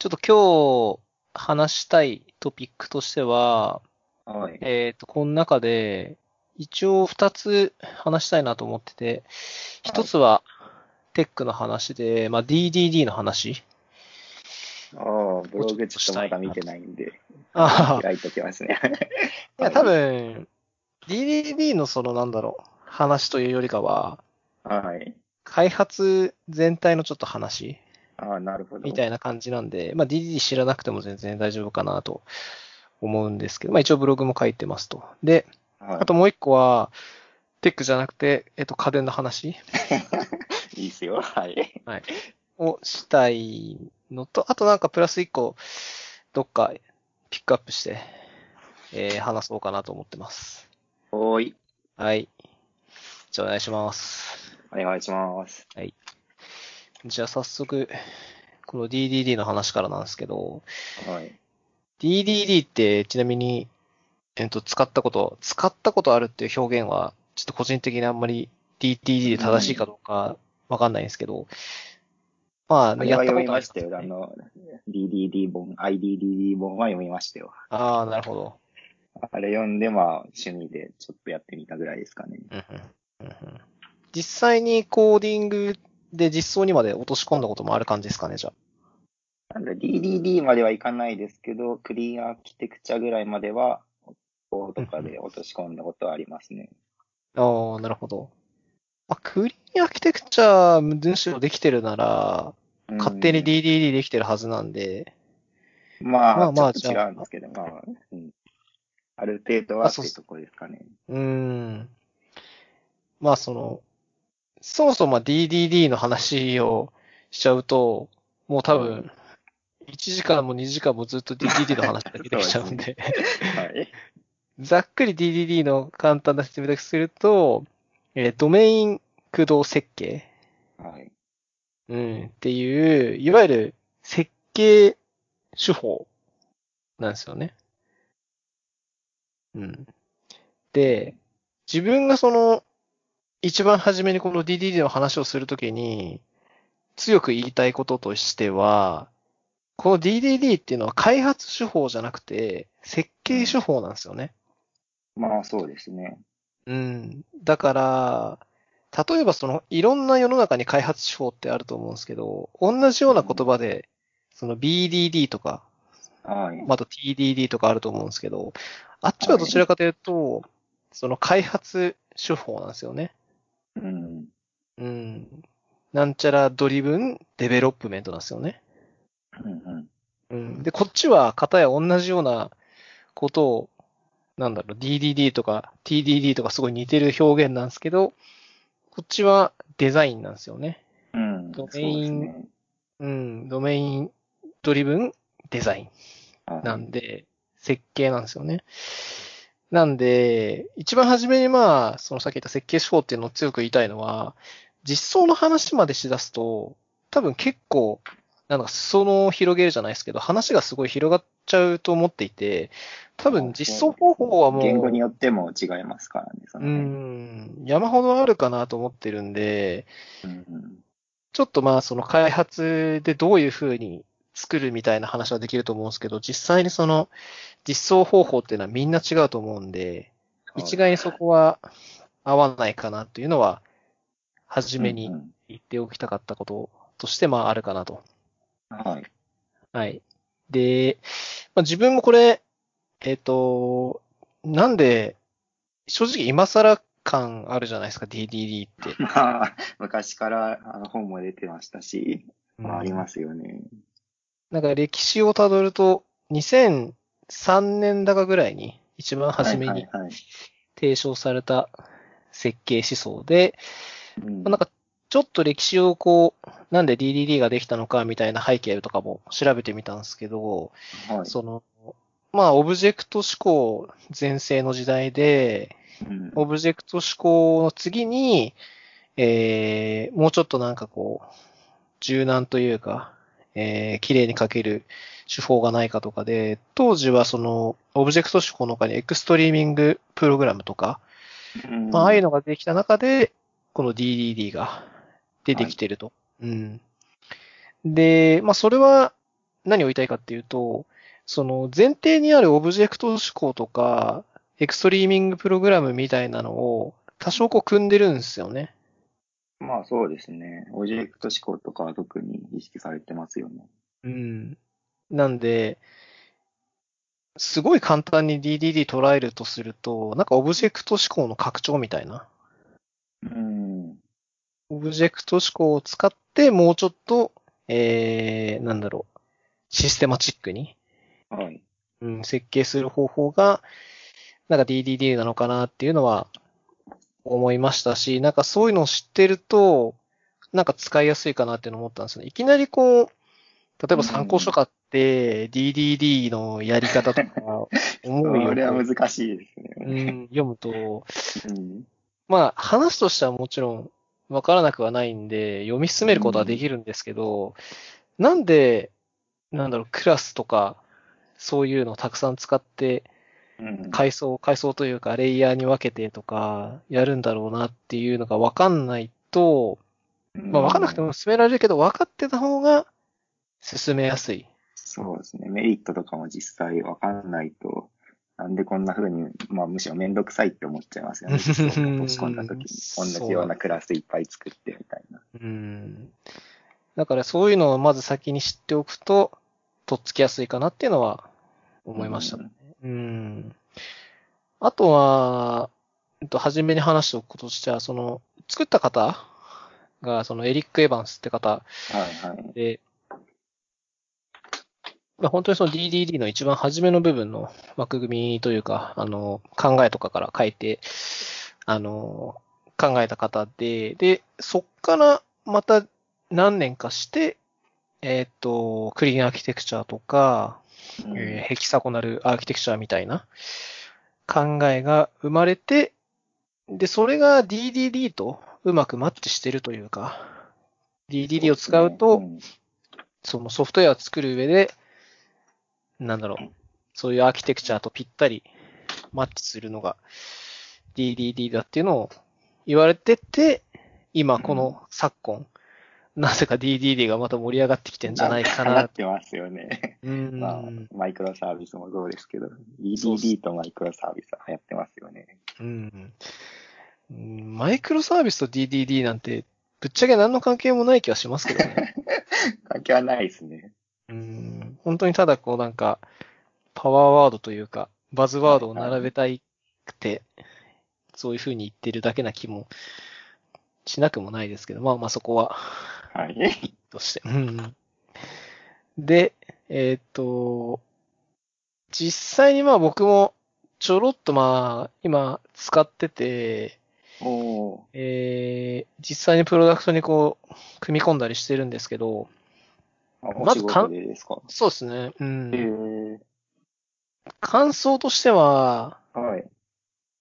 ちょっと今日話したいトピックとしては、はい。えっ、と、この中で、一応二つ話したいなと思ってて、一つはテックの話で、まあ DDD の話。ああ、ブログちょっとまだ見てないんで、ああ、開いときますね。いや多分、DDD のそのなんだろう、話というよりかは、はい。開発全体のちょっと話ああ、なるほど。みたいな感じなんで、まあ DDD 知らなくても全然大丈夫かなと思うんですけど、まあ一応ブログも書いてますと。で、はいあともう一個は、テックじゃなくて、えっと、家電の話 いいっすよ。はい。をしたいのと、あとなんかプラス一個、どっかピックアップして、えー話そうかなと思ってます。おーい。はい。じゃあお願いします。お願いします。じゃあ早速、この DDD の話からなんですけど、はい。DDD ってちなみに、えっと、使ったこと、使ったことあるっていう表現は、ちょっと個人的にあんまり DDD で正しいかどうかわかんないんですけど、まあ、あれは読みやったことあるましたよ。あの、DDD 本、IDDD 本は読みましたよ。ああ、なるほど。あれ読んで、まあ、趣味でちょっとやってみたぐらいですかね。うんうんうんうん実際にコーディングで実装にまで落とし込んだこともある感じですかね、じゃなんだ、DDD まではいかないですけど、クリーンアーキテクチャぐらいまでは、こうとかで落とし込んだことはありますね。あ。ああ、なるほど。まあ、クリーンアーキテクチャむしろできてるなら、うん勝手に DDD できてるはずなんで、まあ、まあまあちょっと違うんですけど、まあ、うん。ある程度はあそういうところですかね。うーん。まあその、そもそも DDD の話をしちゃうと、もう多分、1時間も2時間もずっと DDD の話だけできちゃうんで、はい。ざっくり DDD の簡単な説明だけすると、えードメイン駆動設計、はい。うん、っていう、いわゆる設計手法なんですよね。うん。で、自分がその、一番初めにこの DDD の話をするときに、強く言いたいこととしては、この DDD っていうのは開発手法じゃなくて、設計手法なんですよね。まあ、そうですね。うん。だから、例えばその、いろんな世の中に開発手法ってあると思うんですけど、同じような言葉で、その BDD とか、はい。まああと TDD とかあると思うんですけど、あっちはどちらかというと、その開発手法なんですよね。うん。うん。なんちゃら driven development なんですよね。うんうん。うん。で、こっちは、片や同じようなことを、なんだろう、DDD とか TDD とかすごい似てる表現なんですけど、こっちはデザインなんですよね。うん。ドメインですね。うん。ドメインドリブンデザインはいなんで、設計なんですよね。なんで、一番初めにまあ、そのさっき言った設計手法っていうのを強く言いたいのは、実装の話までしだすと、多分結構、なんか裾野を広げるじゃないですけど、話がすごい広がっちゃうと思っていて、多分実装方法はもう、言語によっても違いますからね、そう。ん、山ほどあるかなと思ってるんで、うんうんちょっとまあその開発でどういう風に作るみたいな話はできると思うんですけど、実際にその実装方法っていうのはみんな違うと思うんで、一概にそこは合わないかなというのは、初めに言っておきたかったこととしてまああるかなと。はい。はい。で、まあ、自分もこれ、えっ、と、なんで、正直今更感あるじゃないですか、DDD って。まあ、昔からあの本も出てましたし、まあ、ありますよね。なんか歴史をたどると、2003年だかぐらいに、一番初めに提唱された設計思想で、なんかちょっと歴史をこう、なんで DDD ができたのかみたいな背景とかも調べてみたんですけど、はい。その、まあ、オブジェクト指向全盛の時代で、うん。オブジェクト指向の次に、えー、もうちょっとなんかこう、柔軟というか、えー、綺麗に書ける手法がないかとかで、当時はその、オブジェクト指向の他にエクストリーミングプログラムとか、うんまあ、ああいうのができた中で、この DDD が出てきてると。うん。で、まあ、それは、何を言いたいかっていうと、その前提にあるオブジェクト指向とか、エクストリーミングプログラムみたいなのを多少こう汲んでるんですよね。まあそうですね。オブジェクト指向とかは特に意識されてますよね。うん。なんで、すごい簡単に DDD 捉えるとすると、なんかオブジェクト思考の拡張みたいな。うん。オブジェクト思考を使ってもうちょっと、えー、なんだろう、システマチックに、はい。うん、設計する方法が、なんか DDD なのかなっていうのは思いましたし、なんかそういうのを知ってると、なんか使いやすいかなっていうのを思ったんですよね。いきなりこう、例えば参考書買って DDD のやり方とか、思うよこれは難しいですね。うん、読むと、うん。まあ話としてはもちろんわからなくはないんで、読み進めることはできるんですけど、なんで、なんだろう、クラスとか、そういうのをたくさん使って、うん。階層、階層というか、レイヤーに分けてとか、やるんだろうなっていうのが分かんないと、まあ分かんなくても進められるけど、分かってた方が進めやすい。そうですね。メリットとかも実際わかんないと、なんでこんな風に、まあむしろめんどくさいって思っちゃいますよね。落とし込んだ時に。同じようなクラスいっぱい作ってみたいな。うん。だからそういうのをまず先に知っておくと、とっつきやすいかなっていうのは思いましたね。うん。あとは、えっと、初めに話しておくこととしては、その、作った方が、そのエリック・エヴァンスって方はいはい。で、まあ、本当にその DDD の一番初めの部分の枠組みというか、あの、考えとかから書いて、あの、考えた方で、で、そっからまた何年かして、えっ、と、クリーンアーキテクチャとか、うん。えーヘキサゴナルアーキテクチャみたいな。考えが生まれて、で、それが DDD とうまくマッチしてるというか、DDD を使うと、んそのソフトウェアを作る上で、なんだろう、そういうアーキテクチャとぴったりマッチするのが DDD だっていうのを言われてて、今この昨今、なぜか DDD がまた盛り上がってきてんじゃないかななっ。てますよね。うーまあん。、マイクロサービスもそうですけど、そうっす EDD とマイクロサービスは流行ってますよね。うん。うんマイクロサービスと DDD なんて、ぶっちゃけ何の関係もない気はしますけどね。関係はないですね。うん。本当にただこうなんか、パワーワードというか、バズワードを並べたいくて、そういう風に言ってるだけな気もしなくもないですけど、まあまあそこは、はい。として。うん。で、えーっと、実際にまあ僕もちょろっとまあ今使ってて、おーえー、実際にプロダクトにこう、組み込んだりしてるんですけど、まずかん事でですか？そうですね。うん。へ感想としては、え。はい。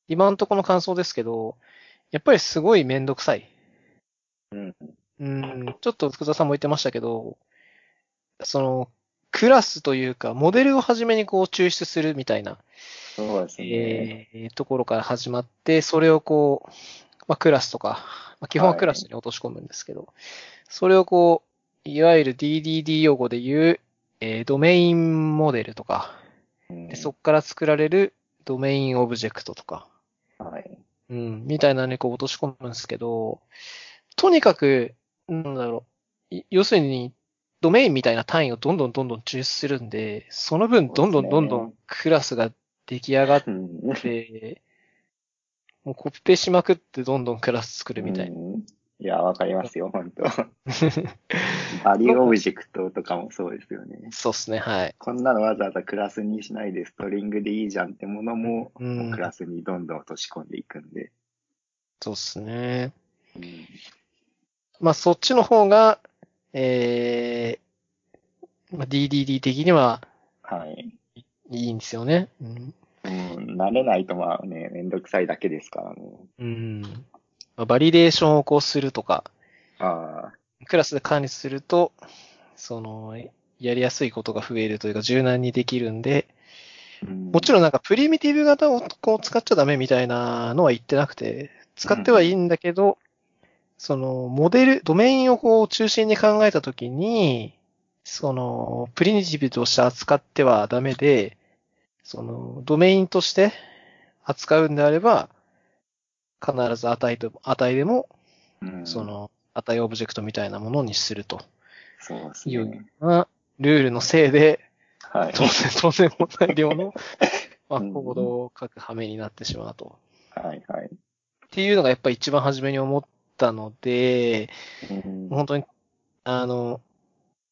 今んとこの感想ですけど、やっぱりすごいめんどくさい。うん。うん、ちょっと福田さんも言ってましたけど、その、クラスというか、モデルをはじめにこう抽出するみたいな、そうですね。えーところから始まって、それをこう、まあ、クラスとか、まあ、基本はクラスに落とし込むんですけど、それをこう、いわゆる DDD 用語で言う、えードメインモデルとか、うんでそこから作られるドメインオブジェクトとか、はい。うん、みたいなのにこう落とし込むんですけど、とにかく、なんだろう、い要するに、ドメインみたいな単位をどんどんどんどん抽出するんで、その分どんどんどんどんクラスが出来上がっうん。て、もうコピペしまくってどんどんクラス作るみたいな。うんいや、わかりますよ、本当 value object とかもそうですよね。そうっすね、はい。こんなのわざわざクラスにしないで string でいいじゃんってものも、うんクラスにどんどん落とし込んでいくんで。そうっすね。うんまあそっちの方が、えー、まあ、DDD 的にははい。いいんですよね。うんうん、慣れないとまあね、めんどくさいだけですからね。うん。まあバリデーションをこうするとか、あクラスで管理すると、その、やりやすいことが増えるというか柔軟にできるんで、あ。うんもちろんなんかプリミティブ型をこう使っちゃダメみたいなのは言ってなくて、使ってはいいんだけど、そのモデル、ドメインをこう中心に考えたときに、その、プリミティブとして扱ってはダメで、その、ドメインとして扱うんであれば、必ず値と、値でも、うんそ、の、値オブジェクトみたいなものにするとそうですいうよね。うなルールのせいで、はい。当然、当然もない量の、まあ、うんコードを書く羽目になってしまうと。はい、はい。っていうのがやっぱり一番初めに思ったので、うん本当に、あの、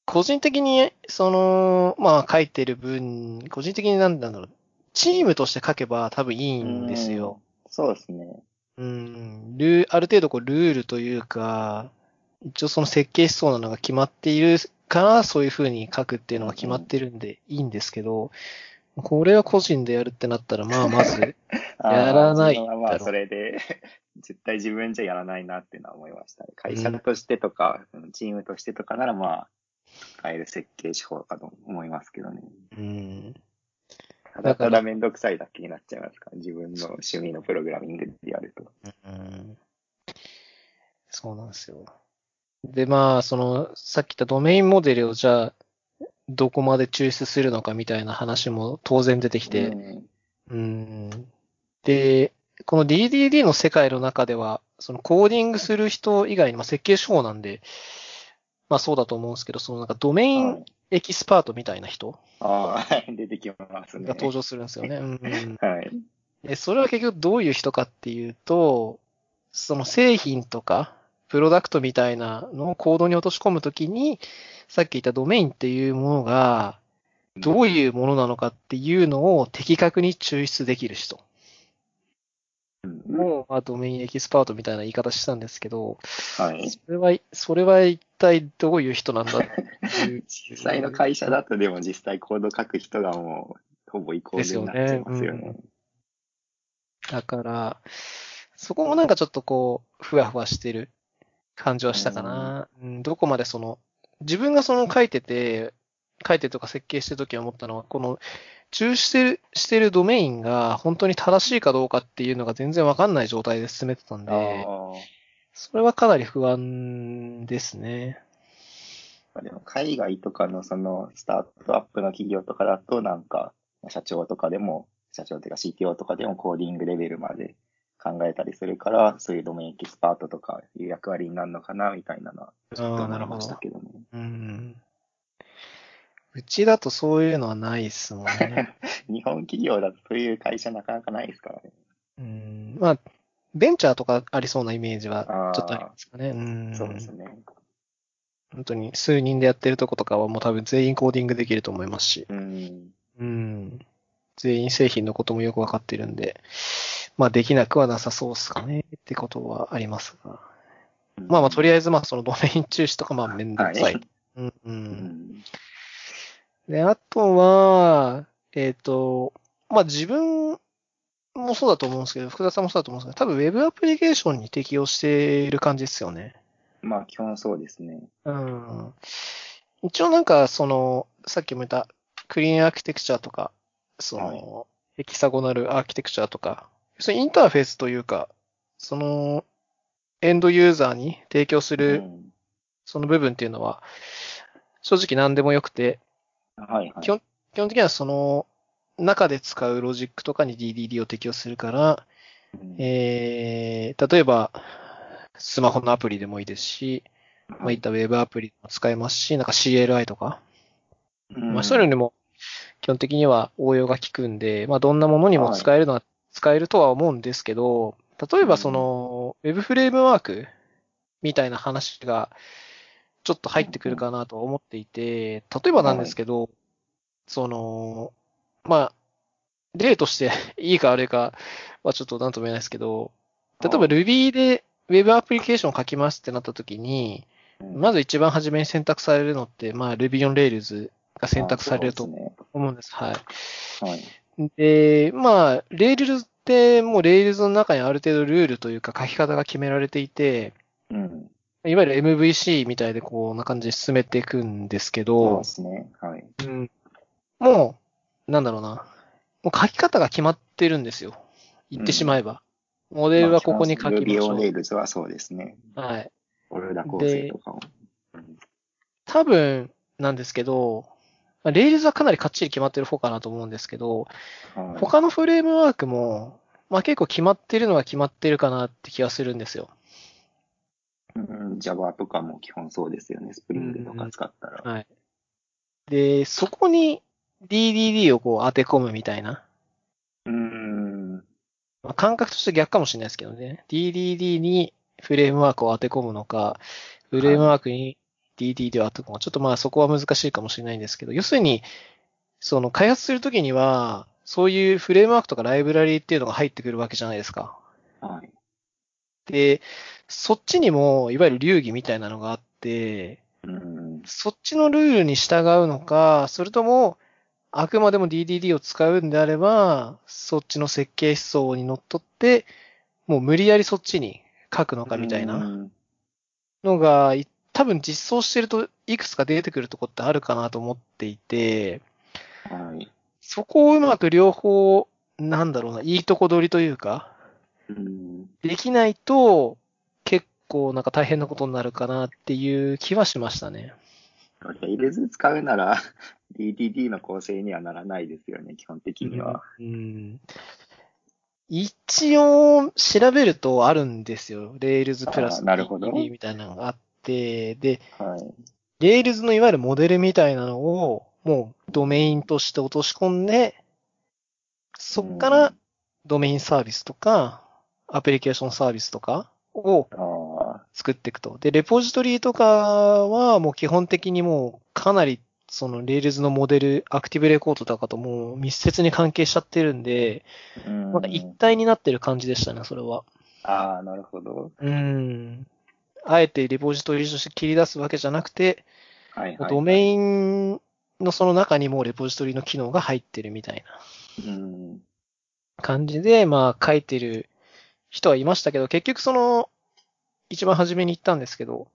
個人的に、その、まあ書いてる分、個人的になんだろう、チームとして書けば多分いいんですよ。うん。そうですね。うん、ルーある程度こうルールというか、一応その設計しそうなのが決まっているから、そういう風に書くっていうのが決まってるんでいいんですけど、これは個人でやるってなったら、まあ まず、やらない自分はまあ、だろうそれで、絶対自分じゃやらないなっていうのは思いましたね。会社としてとか、チームとしてとかならまあ、使える設計手法かと思いますけどね。うん、ただただめんどくさいだけになっちゃいますから、自分の趣味のプログラミングでやると。うんそうなんですよ。で、まあ、その、さっき言ったドメインモデルをじゃあ、どこまで抽出するのかみたいな話も当然出てきて、うんうん。で、この DDD の世界の中では、そのコーディングする人以外に、まあ、設計手法なんで、まあそうだと思うんですけど、そのなんかドメインはいエキスパートみたいな人出てきますね。が登場するんですよね。うん はい。で、それは結局どういう人かっていうと、その製品とか、プロダクトみたいなのをコードに落とし込むときに、さっき言ったドメインっていうものが、どういうものなのかっていうのを的確に抽出できる人。うんもう、まあ、ドメインエキスパートみたいな言い方したんですけど、はい。それは、それは一体どういう人なんだっていう。実際の会社だとでも実際コード書く人がもう、ほぼイコールになっちゃいますよね。だから、そこもなんかちょっとこう、ふわふわしてる感じはしたかな。うん、どこまでその、自分がその書いてて、書いてとか設計してるとき思ったのは、この、抽出してるしてるドメインが本当に正しいかどうかっていうのが全然わかんない状態で進めてたんで、あそれはかなり不安ですね。あ。でも海外とかのそのスタートアップの企業とかだとなんか、社長とかでも、社長というか CTO とかでもコーディングレベルまで考えたりするから、そういうドメインエキスパートとかいう役割になるのかなみたいなのは、ちょっと思いましたけどね。うん。うちだとそういうのはないですもんね。日本企業だとそういう会社なかなかないですからね。うん。まあ、ベンチャーとかありそうなイメージはちょっとありますかね。うん。そうですね。本当に数人でやってるとことかはもう多分全員コーディングできると思いますし。うん。うん。全員製品のこともよくわかってるんで、まあできなくはなさそうですかねってことはありますが。まあまあとりあえずまあそのドメイン中止とかまあめんどくさい。はいうんう。うんん。で、あとは、えっ、と、まあ自分もそうだと思うんですけど、福田さんもそうだと思うんですけど、多分ウェブアプリケーションに適用している感じですよね。まあ基本そうですね。うん。一応なんか、その、さっきも言ったクリーンアーキテクチャとか、その、ヘキサゴナルアーキテクチャとか、そのインターフェースというか、その、エンドユーザーに提供すうる、ん。その部分っていうのは、正直何でもよくて、はいはい。基本基本的にはその、中で使うロジックとかに DDD を適用するから、うんえー、例えば、スマホのアプリでもいいですし、まあ、いったウェブアプリも使えますし、なんか CLI とか、うんまあ、そういうのにも基本的には応用が効くんで、まあ、どんなものにも使えるのは使えるとは思うんですけど、例えばその、ウェブフレームワークみたいな話がちょっと入ってくるかなとは思っていて、例えばなんですけど、その、まあ、例として いいか悪いかはちょっとなんとも言えないですけど、例えば Ruby で Web アプリケーションを書きますってなった時に、うんまず一番初めに選択されるのって、まあ Ruby on Rails が選択されるとあそうですね思うんです。はい。はい。で、まあ、Rails ってもう Rails の中にある程度ルールというか書き方が決められていて、うん。いわゆる MVC みたいでこんな感じで進めていくんですけそうどで、すね。はい。うん、もう、なんだろうな。もう書き方が決まってるんですよ。言ってしまえば。モデルはここに書きましょ Ruby on う。Rails はそうですね。はい。フォルダ構成とかを。うん多分、なんですけど、まあ Rails はかなりかっちり決まってる方かなと思うんですけど、はい他のフレームワークも、まあ結構決まってるのは決まってるかなって気がするんですよ。うん、Java とかも基本そうですよね。スプリングとか使ったら。はい。で、そこに DDD をこう当て込むみたいな。うん。まあ、感覚として逆かもしれないですけどね。DDD にフレームワークを当て込むのか、フレームワークにを当て込むのか、ちょっとまあそこは難しいかもしれないんですけど、要するに、その開発するときには、そういうフレームワークとかライブラリーっていうのが入ってくるわけじゃないですか。はい。で、そっちにも、いわゆる流儀みたいなのがあって、うん。そっちのルールに従うのか、それとも、あくまでも DDD を使うんであれば、そっちの設計思想にのっとって、もう無理やりそっちに書くのかみたいなうんのが、い多分実装してるといくつか出てくるとこってあるかなと思っていて、はい。そこをうまく両方、なんだろうな、いいとこ取りというか、うん。できないと、結構なんか大変なことになるかなっていう気はしましたね。Rails 使うなら DDD の構成にはならないですよね、基本的には。うん。一応、調べるとあるんですよ。Rails プラスあーなるほど DDD みたいなのがあって、で、はい。Rails のいわゆるモデルみたいなのを、もうドメインとして落とし込んで、そっからドメインサービスとか、アプリケーションサービスとかを作っていくと。で、レポジトリとかはもう基本的にもうかなりその Rails のモデル、アクティブレコードとかともう密接に関係しちゃってるんで、うん。なんか一体になってる感じでしたね、それは。ああ、なるほど。うん。あえてレポジトリとして切り出すわけじゃなくて、はいはい。ドメインのその中にもレポジトリの機能が入ってるみたいなうん。感じで、まあ書いてる人はいましたけど、結局その、一番初めに言ったんですけど、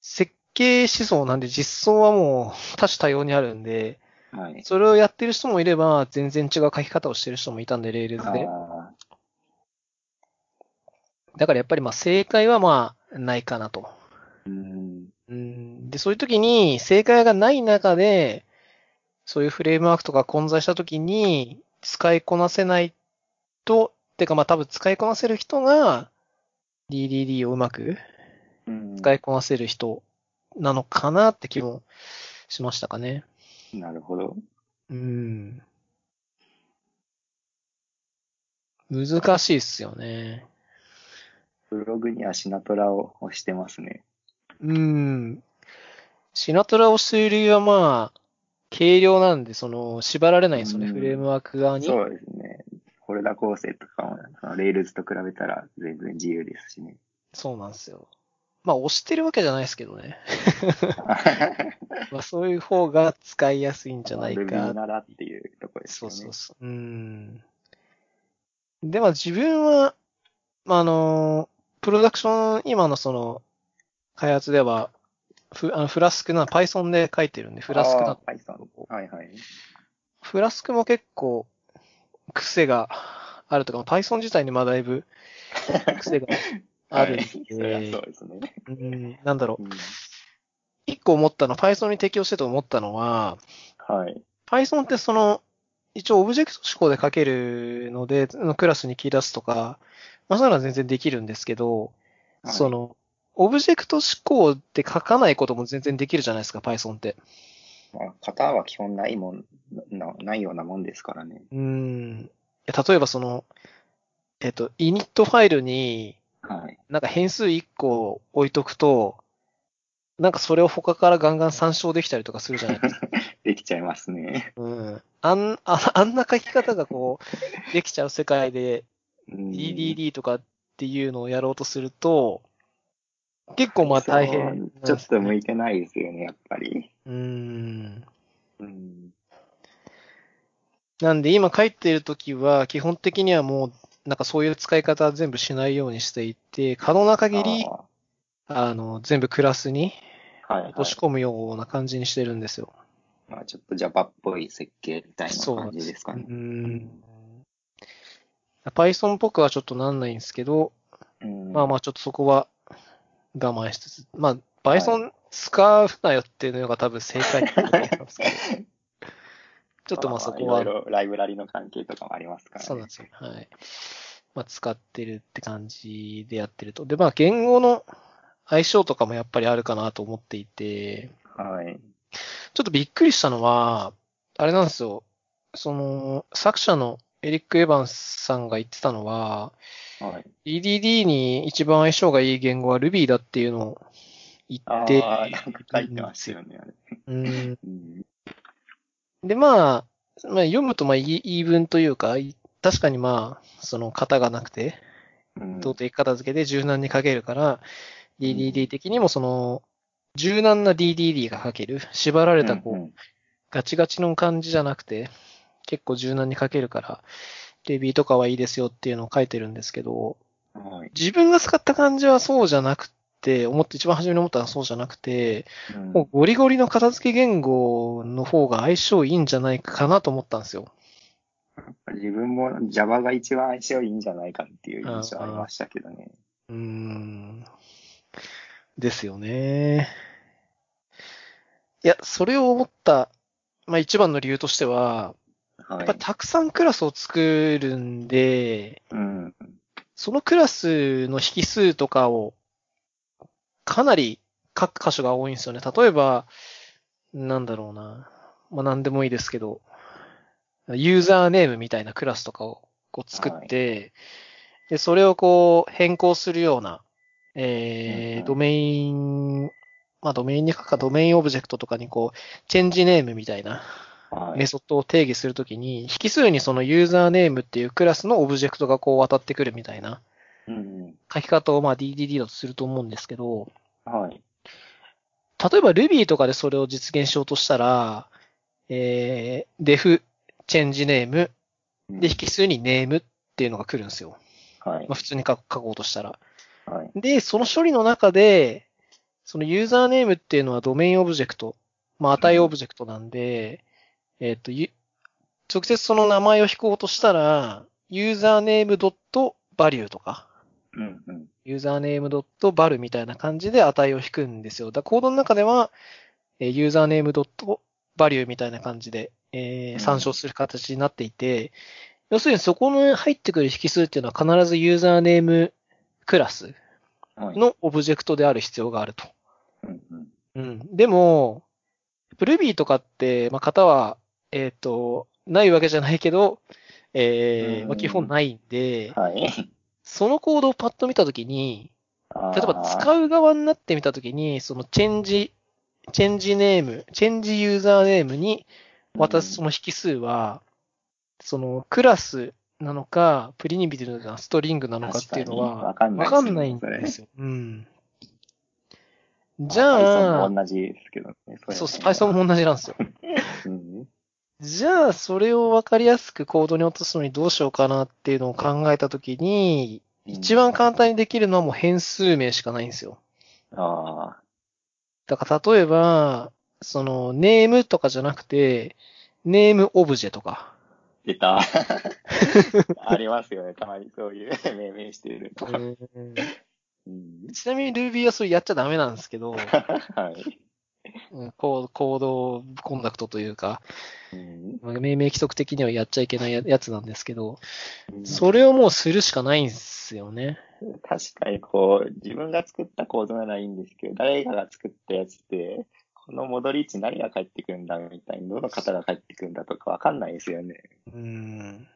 設計思想なんで実装はもう多種多様にあるんで、はい。それをやってる人もいれば、全然違う書き方をしてる人もいたんで、 Rails で。あだからやっぱりまあ正解はまあないかなと。ーうん。うんで、そういう時に正解がない中で、そういうフレームワークとか混在した時に使いこなせないと、てかまあ多分使いこなせる人が DDD をうまくうん使いこなせる人なのかなって気もしましたかね。なるほど。うん。難しいっすよね。ブログにはシナトラを押してますね。うん。シナトラをしている理由はまあ、軽量なんで、その、縛られないんですよね、うんフレームワーク側に。そうですね。フォルダ構成とかも、その Rails と比べたら全然自由ですしね。そうなんですよ。まあ、押してるわけじゃないですけどね。まあ、そういう方が使いやすいんじゃないか。Ruby ならっていうところですね。うそうそう。うん。で、まあ自分は、まあ、あの、プロダクション、今のその、開発では、フあのフラスクな、Python で書いてるんで、フラスクな。はいはい。フラスクも結構癖があるとか、Python 自体にまあだいぶ癖があるん はいそうですね。うん、なんだろう。うん一個思ったの、Python に適用してと思ったのは、はい。Python ってその、一応オブジェクト指向で書けるので、クラスに切り出すとか、まあそういうのは全然できるんですけど、はいその、オブジェクト指向で書かないことも全然できるじゃないですか、Python って。まあ、型は基本ないもん、なないようなもんですからね。うーん。例えばその、えっと、init ファイルに、はい。なんか変数1個置いとくと、なんかそれを他からガンガン参照できたりとかするじゃないですか。できちゃいますね。うん。あん、ああんな書き方がこう、できちゃう世界で、うん DDD とかっていうのをやろうとすると、結構まあ大変ね、そうちょっと向いてないですよね、やっぱり。うーん。うん。なんで今書いてるときは、基本的にはもう、なんかそういう使い方は全部しないようにしていて、可能な限り、ああの、全部クラスに落とし込むような感じにしてるんですよ。まあ、ちょっと Java っぽい設計みたいなそう感じですかね。うーん。Python っぽくはちょっとなんないんですけど、うんまあまあちょっとそこは我慢しつつ、まあ Python 使うなよっていうのが多分正解だと思いますけど。ちょっとまあそこは、いろいろライブラリの関係とかもありますからね。そうなんですよ。はい。まあ使ってるって感じでやってると。で、まあ言語の相性とかもやっぱりあるかなと思っていて、はい。ちょっとびっくりしたのは、あれなんですよ。その、作者のエリック・エヴァンスさんが言ってたのは、はい。EDD に一番相性がいい言語は Ruby だっていうのを言って、ああ、なんか書いてましたよね、あれ。で、まあ、まあ、読むとまあ言い言い分というか、い確かにまあ、その型がなくて、うん動的片付けで柔軟に書けるから、DDD 的にもその、柔軟な DDD が書ける。縛られたこう、うんガチガチの感じじゃなくて、結構柔軟に書けるから、レビーとかはいいですよっていうのを書いてるんですけど、うんはい。自分が使った感じはそうじゃなくて、思って、一番初めに思ったのはそうじゃなくて、うんもうゴリゴリの片付け言語の方が相性いいんじゃないかなと思ったんですよ。自分も Java が一番相性いいんじゃないかっていう印象ありましたけどね。うーん。ですよね。いや、それを思った、まあ一番の理由としては、はいやっぱ。たくさんクラスを作るんで、うん。そのクラスの引数とかを、かなり書く箇所が多いんですよね。例えば、なんだろうな。まあ何でもいいですけど、ユーザーネームみたいなクラスとかをこう作って、で、それをこう変更するような、えー、うんうんドメイン、まあドメインに書くかドメインオブジェクトとかにこう、 change name みたいなはい。メソッドを定義するときに、引数にそのユーザーネームっていうクラスのオブジェクトがこう渡ってくるみたいなうん。書き方をまあ DDD だとすると思うんですけど、はい。例えば Ruby とかでそれを実現しようとしたら、えー、def チェンジネームで引数にネームっていうのが来るんですよ。はいまあ、。普通に書書こうとしたら。はい。で、その処理の中で、そのユーザーネームっていうのはドメインオブジェクト、まあ値オブジェクトなんで、えっ、と、ゆ直接その名前を引こうとしたら、ユーザーネーム dot value とか、うん。うん。ユーザーネームドットバルみたいな感じで値を引くんですよ。だコードの中では、えーユーザーネームドットバリューみたいな感じで、えーうん参照する形になっていて、要するにそこの入ってくる引数っていうのは必ずユーザーネームクラスはい。のオブジェクトである必要があると。うん。うん。うん。でも、Ruby とかって、まあ、型は、えっ、と、ないわけじゃないけど、えーうんまあ、基本ないんで、はい。そのコードをパッと見たときに、例えばう。使う側になってみたときに、そのチェンジ、チェンジネーム、チェンジユーザーネームに渡すその引数は、そのクラスなのか、プリミティブなストリングなのかっていうのは、わかんないんですよ。うん。じゃ Python あも、同じですけどね。そう、Python も同じなんですよ。うん。じゃあ、それをわかりやすくコードに落とすのにどうしようかなっていうのを考えたときに、一番簡単にできるのはもう変数名しかないんですよ。ああ。だから例えば、その、ネームとかじゃなくて、ネームオブジェとか。出た。ありますよね。たまにそういう命名してる。うん。ちなみに Ruby はそれやっちゃダメなんですけど、はい。うんコンダクトというか、命名規則的にはやっちゃいけないや やつなんですけど、うんそれをもうするしかないんですよね。確かにこう、自分が作ったコードならいいんですけど、誰かが作ったやつって、この戻り位置何が返ってくるんだみたいに、どの方が返ってくるんだとかわかんないですよね。うん。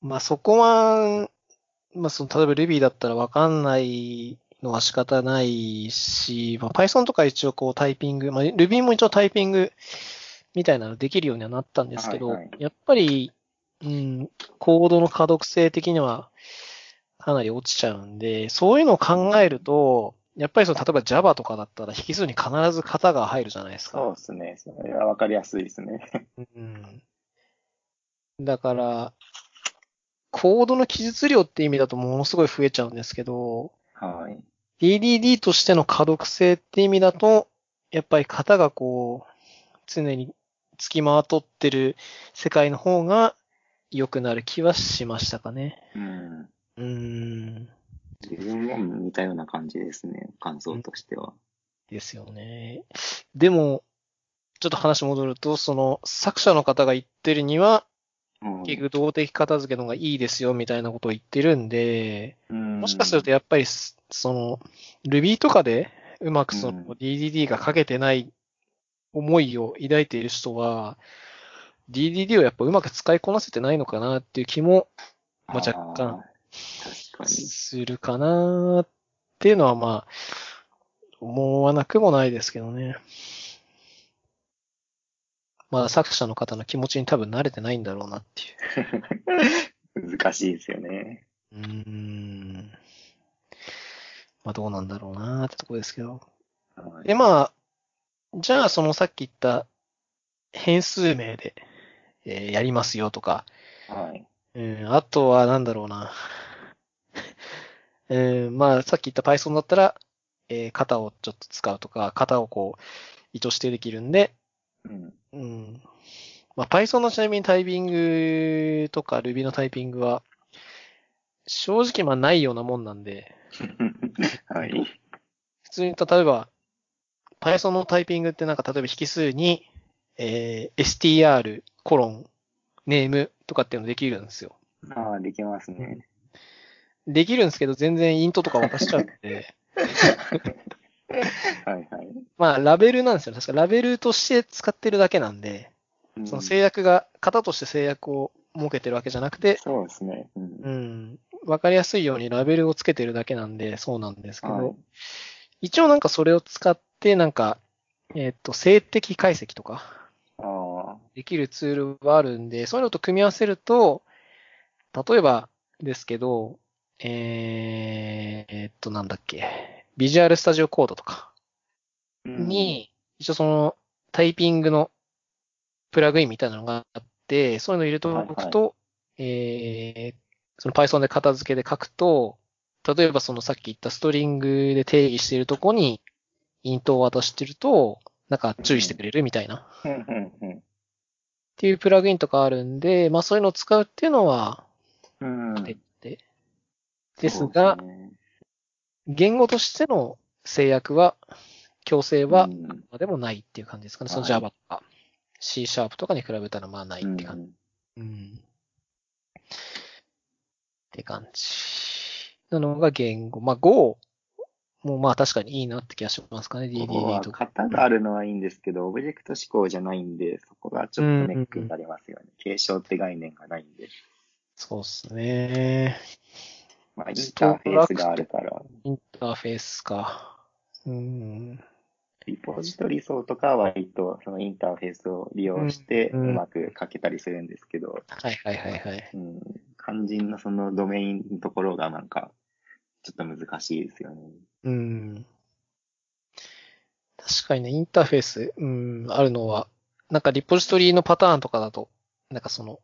まあそこは、まあその、例えば Ruby だったらわかんないのは仕方ないし、まあ Python とか一応こうタイピング、まあ Ruby も一応タイピングみたいなのできるようにはなったんですけど、はいはいやっぱり、うん、コードの可読性的にはかなり落ちちゃうんで、そういうのを考えると、やっぱりその、例えば Java とかだったら引数に必ず型が入るじゃないですか。そうですね。それはわかりやすいですね。うんだから、コードの記述量って意味だとものすごい増えちゃうんですけど、はい。DDD としての可読性って意味だと、やっぱり型がこう、常に付きまとってる世界の方が良くなる気はしましたかね。うん。うーん。自分も似たような感じですね。感想としては。ですよね。でも、ちょっと話戻ると、その作者の方が言ってるには、うん結局動的片付けの方がいいですよみたいなことを言ってるんで、うんもしかするとやっぱりす、その、Ruby とかでうまくそのうん DDD が書けてない思いを抱いている人は、DDD をやっぱうまく使いこなせてないのかなっていう気もまあ若干。するかなっていうのはまあ、思わなくもないですけどね。まだ作者の方の気持ちに多分慣れてないんだろうなっていう。難しいですよね。うーん。まあどうなんだろうなってとこですけど。はいで、まあ、じゃあそのさっき言った変数名で、えーやりますよとか、はい。うん、あとはなんだろうな。うん、まあさっき言った Python だったら、えー型をちょっと使うとか、型をこう、意図してできるんで、うん。うん。まあ、Python のちなみにタイピングとか Ruby のタイピングは、正直まあないようなもんなんで、はい。普通に例えば、Python のタイピングってなんか例えば引数に、えー str コロン、ネームとかっていうのできるんですよ。ああ、できますね。できるんですけど全然イントとか渡しちゃって、はいはい。まあラベルなんですよ。確かラベルとして使ってるだけなんで、うんその制約が、型として制約を設けてるわけじゃなくて、そうですね。うんうん。わかりやすいようにラベルをつけてるだけなんで、そうなんですけど、はい一応なんかそれを使って、なんか、えっ、と、静的解析とか、あできるツールはあるんで、そういうのと組み合わせると、例えばですけど、えー、えっと、なんだっけ、ビジュアルスタジオコードとかあ。に、一応そのタイピングのプラグインみたいなのがあって、そういうの入れておくと、えー、その Python で片付けで書くと、例えばそのさっき言ったストリングで定義しているとこにイントを渡してると、なんか注意してくれるみたいな。っていうプラグインとかあるんで、まあそういうのを使うっていうのは、うん。うん。で。ですが、言語としての制約は、強制はあでもないっていう感じですかね。そのはい Java とか C シャープとかに比べたらまあないって感じ。うんうん。って感じ。なのが言語。まあ Go もまあ確かにいいなって気がしますかね。ここは DDD とか。型があるのはいいんですけど、オブジェクト思考じゃないんで、そこがちょっとネックになりますよね。継承って概念がないんで。そうですね。まあ、インターフェースがあるから、インターフェースか。うん。リポジトリ層とかは割とそのインターフェースを利用してううんまく書けたりするんですけど、はいはいはいはい。うん、肝心のそのドメインのところがなんか、ちょっと難しいですよね。うん。確かにね、インターフェース、うん、あるのは、なんかリポジトリのパターンとかだと、なんかその、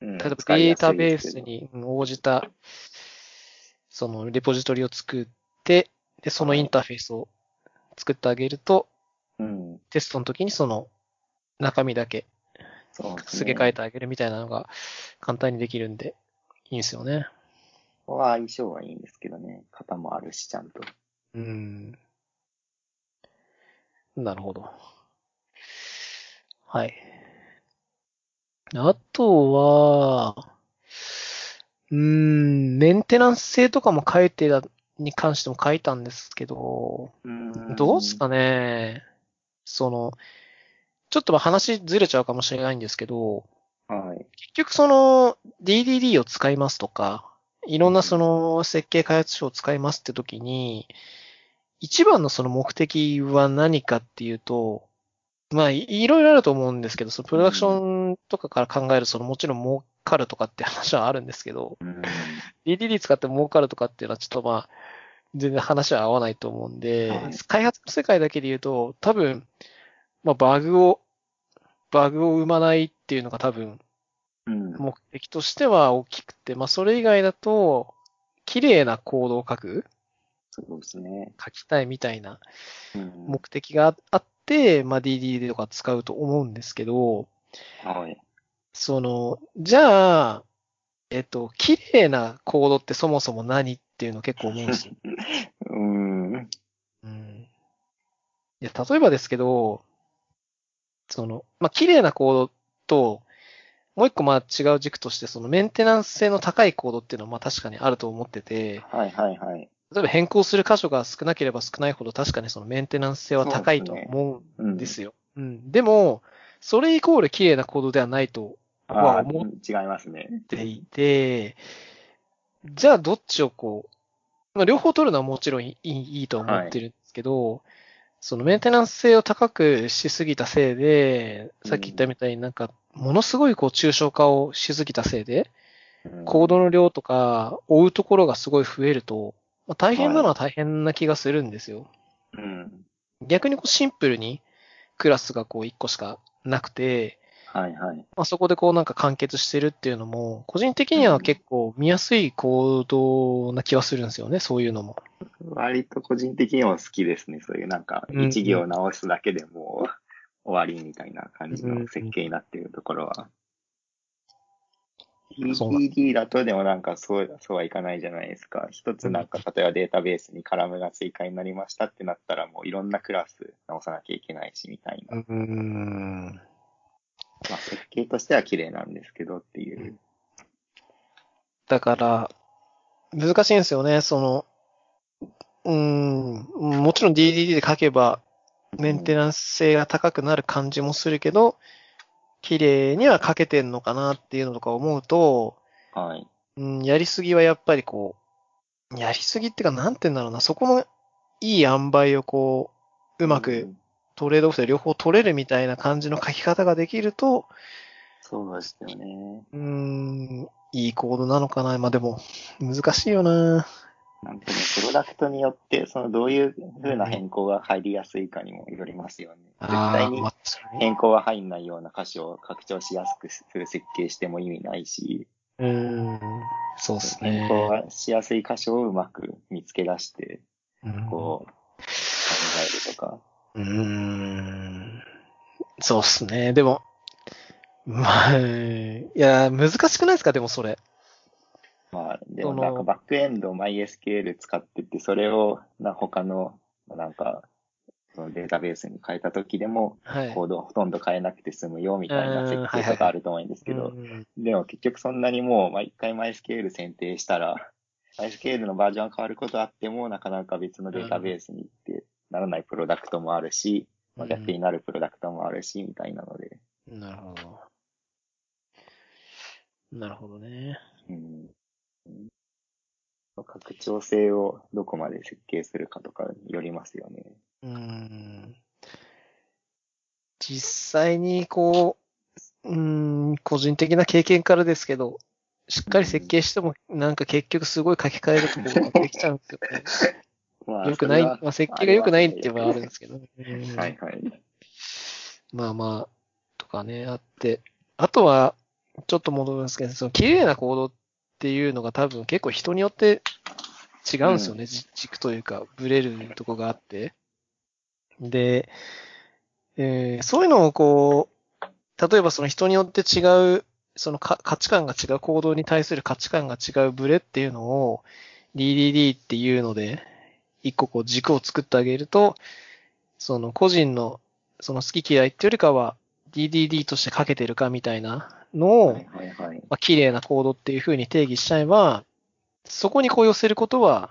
うん例えばデータベースにうん応じた、そのリポジトリを作って、で、そのインターフェースを作ってあげると、うん、テストの時にその中身だけすげ替えてあげるみたいなのが簡単にできるんで、いいんですよね。ここは相性はいいんですけどね。型もあるし、ちゃんと。うん。なるほど。はい。あとは、うーん、メンテナンス性とかも書いてた、に関しても書いたんですけど、うん。どうすかね。その、ちょっとまあ話ずれちゃうかもしれないんですけど、はい。結局その DDD を使いますとか、いろんなその設計開発書を使いますって時に、一番のその目的は何かっていうと、まあいいろいろあると思うんですけど、そのプロダクションとかから考えるそのもちろん儲かるとかって話はあるんですけど、うん、DDD 使って儲かるとかっていうのはちょっとまあ、全然話は合わないと思うんで、はい開発の世界だけで言うと、多分、まあバグを、バグを生まないっていうのが多分うん。目的としては大きくて、まあそれ以外だと、綺麗なコードを書く、そうですね。書きたいみたいなうん。目的があって、まあ DDD とか使うと思うんですけど、はい。その、じゃあ、えっと、綺麗なコードってそもそも何っていうの結構思うんですよ。うん。うんいや、例えばですけど、その、まあ、綺麗なコードと、もう一個まあ違う軸として、そのメンテナンス性の高いコードっていうのはまあ確かにあると思ってて、はいはいはい。例えば変更する箇所が少なければ少ないほど確かにそのメンテナンス性は高いと思ううんですよ。うん。でも、それイコール綺麗なコードではないとあはあ、思っ違いますね。ていて、じゃあどっちをこう、まあ、両方取るのはもちろんいいいいと思ってるんですけど、そのメンテナンス性を高くしすぎたせいで、さっき言ったみたいになんか、ものすごいこう抽象化をしすぎたせいで、うんコードの量とか追うところがすごい増えると、まあ、大変なのは大変な気がするんですよ。うん。逆にこうシンプルにクラスがこう1個しかなくて、はいはい。まあ、そこでこうなんか完結してるっていうのも、個人的には結構見やすい行動な気はするんですよね、そういうのも。割と個人的にも好きですね。そういうなんか、うん一行直すだけでもう 終わりみたいな感じの設計になっているところは。そうなん EDD だとでもなんかそう、そうはいかないじゃないですか。一つなんか、例えばデータベースにカラムが追加になりましたってなったらもういろんなクラス直さなきゃいけないしみたいな。うーん。まあ設計としては綺麗なんですけどっていう。だから、難しいんですよね、その、うーん、もちろん DDD で書けば、メンテナンス性が高くなる感じもするけど、綺麗には書けてんのかなっていうのとか思うと、はい。うん、やりすぎはやっぱりこう、やりすぎっていうか、なんて言うんだろうな、そこのいい塩梅をこう、うまくトレードオフで両方取れるみたいな感じの書き方ができると、そうですよね。うーん、いいコードなのかな。まあでも、難しいよな。なんていうの、プロダクトによって、そのどういう風な変更が入りやすいかにもよりますよね。絶対に変更は入んないような箇所を拡張しやすくする設計しても意味ないし、うーん、そうですね。変更はしやすい箇所をうまく見つけ出して、うんこう、考えるとか。うーん、そうっすね。でも、まあ、いや、難しくないですか？でもそれ。まあ、でもなんかバックエンド MySQL 使ってて、それをな他の、なんか、そのデータベースに変えた時でも、はい。コードをほとんど変えなくて済むよみたいな設うん計とかあると思うんですけど、うんでも結局そんなにもう、まあ、一回 MySQL 選定したら、MySQL のバージョンが変わることあっても、なかなか別のデータベースに行ってならないプロダクトもあるし、まあ、逆になるプロダクトもあるし、みたいなので、なるほど。なるほどね。うん。うん拡張性をどこまで設計するかとかによりますよね。うーん。実際にこう、うーん、個人的な経験からですけど、しっかり設計しても、なんか結局すごい書き換えるところができちゃうんですよね。ま良くない、まあ、設計が良くないって言えばあるんですけど。うんはいはい。まあまあ、とかね、あって。あとは、ちょっと戻るんですけど、その綺麗なコードっていうのが多分結構人によって違うんですよね。じ軸というか、ブレるとこがあって。で、えーそういうのをこう、例えばその人によって違う、そのか価値観が違う、行動に対する価値観が違うブレっていうのを DDD っていうので、一個こう軸を作ってあげると、その個人のその好き嫌いっていうよりかは DDD としてかけてるかみたいなのを、はいはいはい。まあ、綺麗なコードっていう風に定義しちゃえば、そこにこう寄せることは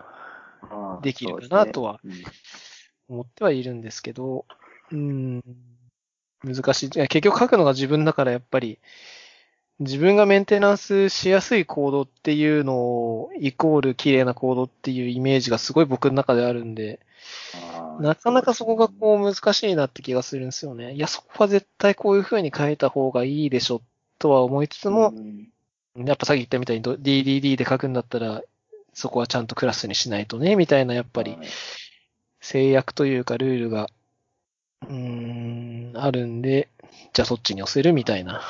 できるかなとは思ってはいるんですけど、うん、難しい。結局書くのが自分だからやっぱり、自分がメンテナンスしやすいコードっていうのを、イコール綺麗なコードっていうイメージがすごい僕の中であるんで、なかなかそこがこう難しいなって気がするんですよね。いや、そこは絶対こういう風に書いた方がいいでしょとは思いつつもう、んやっぱさっき言ったみたいにど DDD で書くんだったら、そこはちゃんとクラスにしないとね、みたいなやっぱりはい制約というかルールが、うーん、あるんで、じゃあそっちに寄せるみたいな。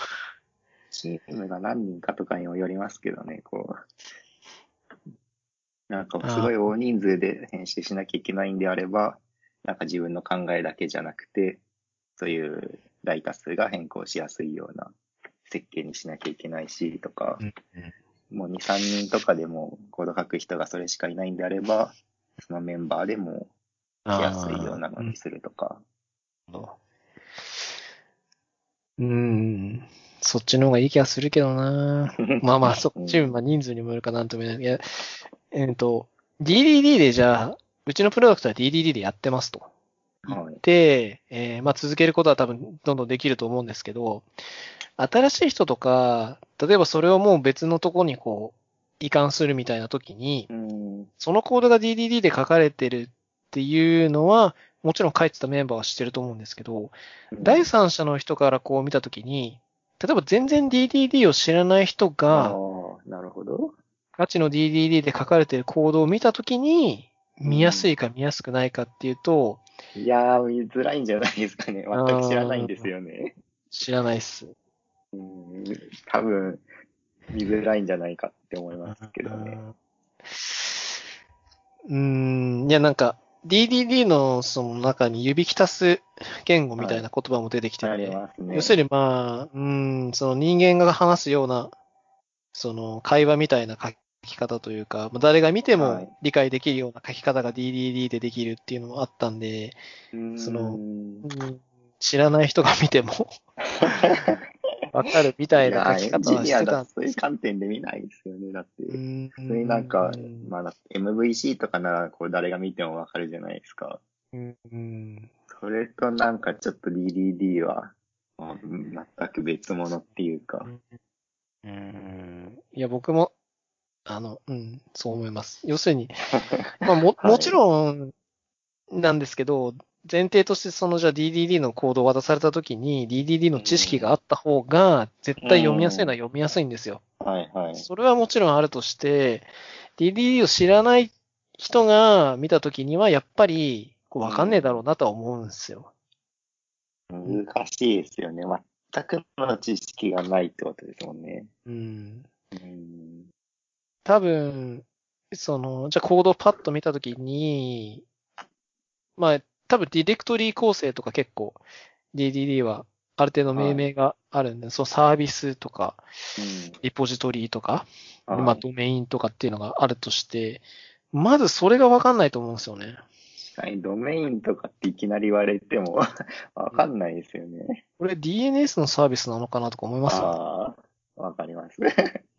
チームが何人かとかにもよりますけどね、こう。なんかすごい大人数で編集しなきゃいけないんであれば、なんか自分の考えだけじゃなくて、そういう大多数が変更しやすいような設計にしなきゃいけないし、とか、もう2、3人とかでもコード書く人がそれしかいないんであれば、そのメンバーでもやすいようなのにするとか。うーん。そっちの方がいい気がするけどな まあまあ、そっち、まあ人数にもよるかなんとも言えない。いや、えっ、と、DDD でじゃあ、うちのプロダクトは DDD でやってますと。はい。で、えーまあ続けることは多分どんどんできると思うんですけど、新しい人とか、例えばそれをもう別のとこにこう、移管するみたいな時に、うん。そのコードが DDD で書かれてるっていうのは、もちろん書いてたメンバーは知ってると思うんですけど、第三者の人からこう見たときに、例えば全然 DDD を知らない人あが、あ、なるほど。ガチの DDD で書かれているコードを見たときに、見やすいか見やすくないかっていうと、いやー、見づらいんじゃないですかね。全く知らないんですよね。知らないっす。うん、多分、見づらいんじゃないかって思いますけどね。うーん、いやなんか、DDD のその中に指きたす言語みたいな言葉も出てきてあて、りますね。要するにまあ、うーん、その人間が話すような、その会話みたいな書き方というか、まあ誰が見てはい。も理解できるような書き方が DDD でできるっていうのもあったんで、うん。そのうん知らない人が見ても わかるみたいな書き方はしてたそういう観点で見ないですよね。だって、普通になんか、まあ、MVC とかなら、こう、誰が見てもわかるじゃないですか。うんうんそれとなんかちょっと DDD は、全く別物っていうか。うーんいや、僕も、あの、うん、そう思います。要するに、まあも、はいもちろん、なんですけど、前提としてそのじゃあ DDD のコードを渡されたときに DDD の知識があった方が絶対読みやすいのは読みやすいんですよ。はいはい。それはもちろんあるとして、DDD を知らない人が見たときにはやっぱりわかんねえだろうなとは思うんですよ。難しいですよね。全くの知識がないってことですもんね。うん。うん。多分、その、じゃあコードをパッと見たときに、まあ、多分ディレクトリ構成とか結構 DDD はある程度命名があるんで、そのサービスとか、リポジトリとか、うん。まあドメインとかっていうのがあるとして、まずそれがわかんないと思うんですよね。確かにドメインとかっていきなり言われても わかんないですよね。これ DNS のサービスなのかなとか思います？よ、ああ、わかります。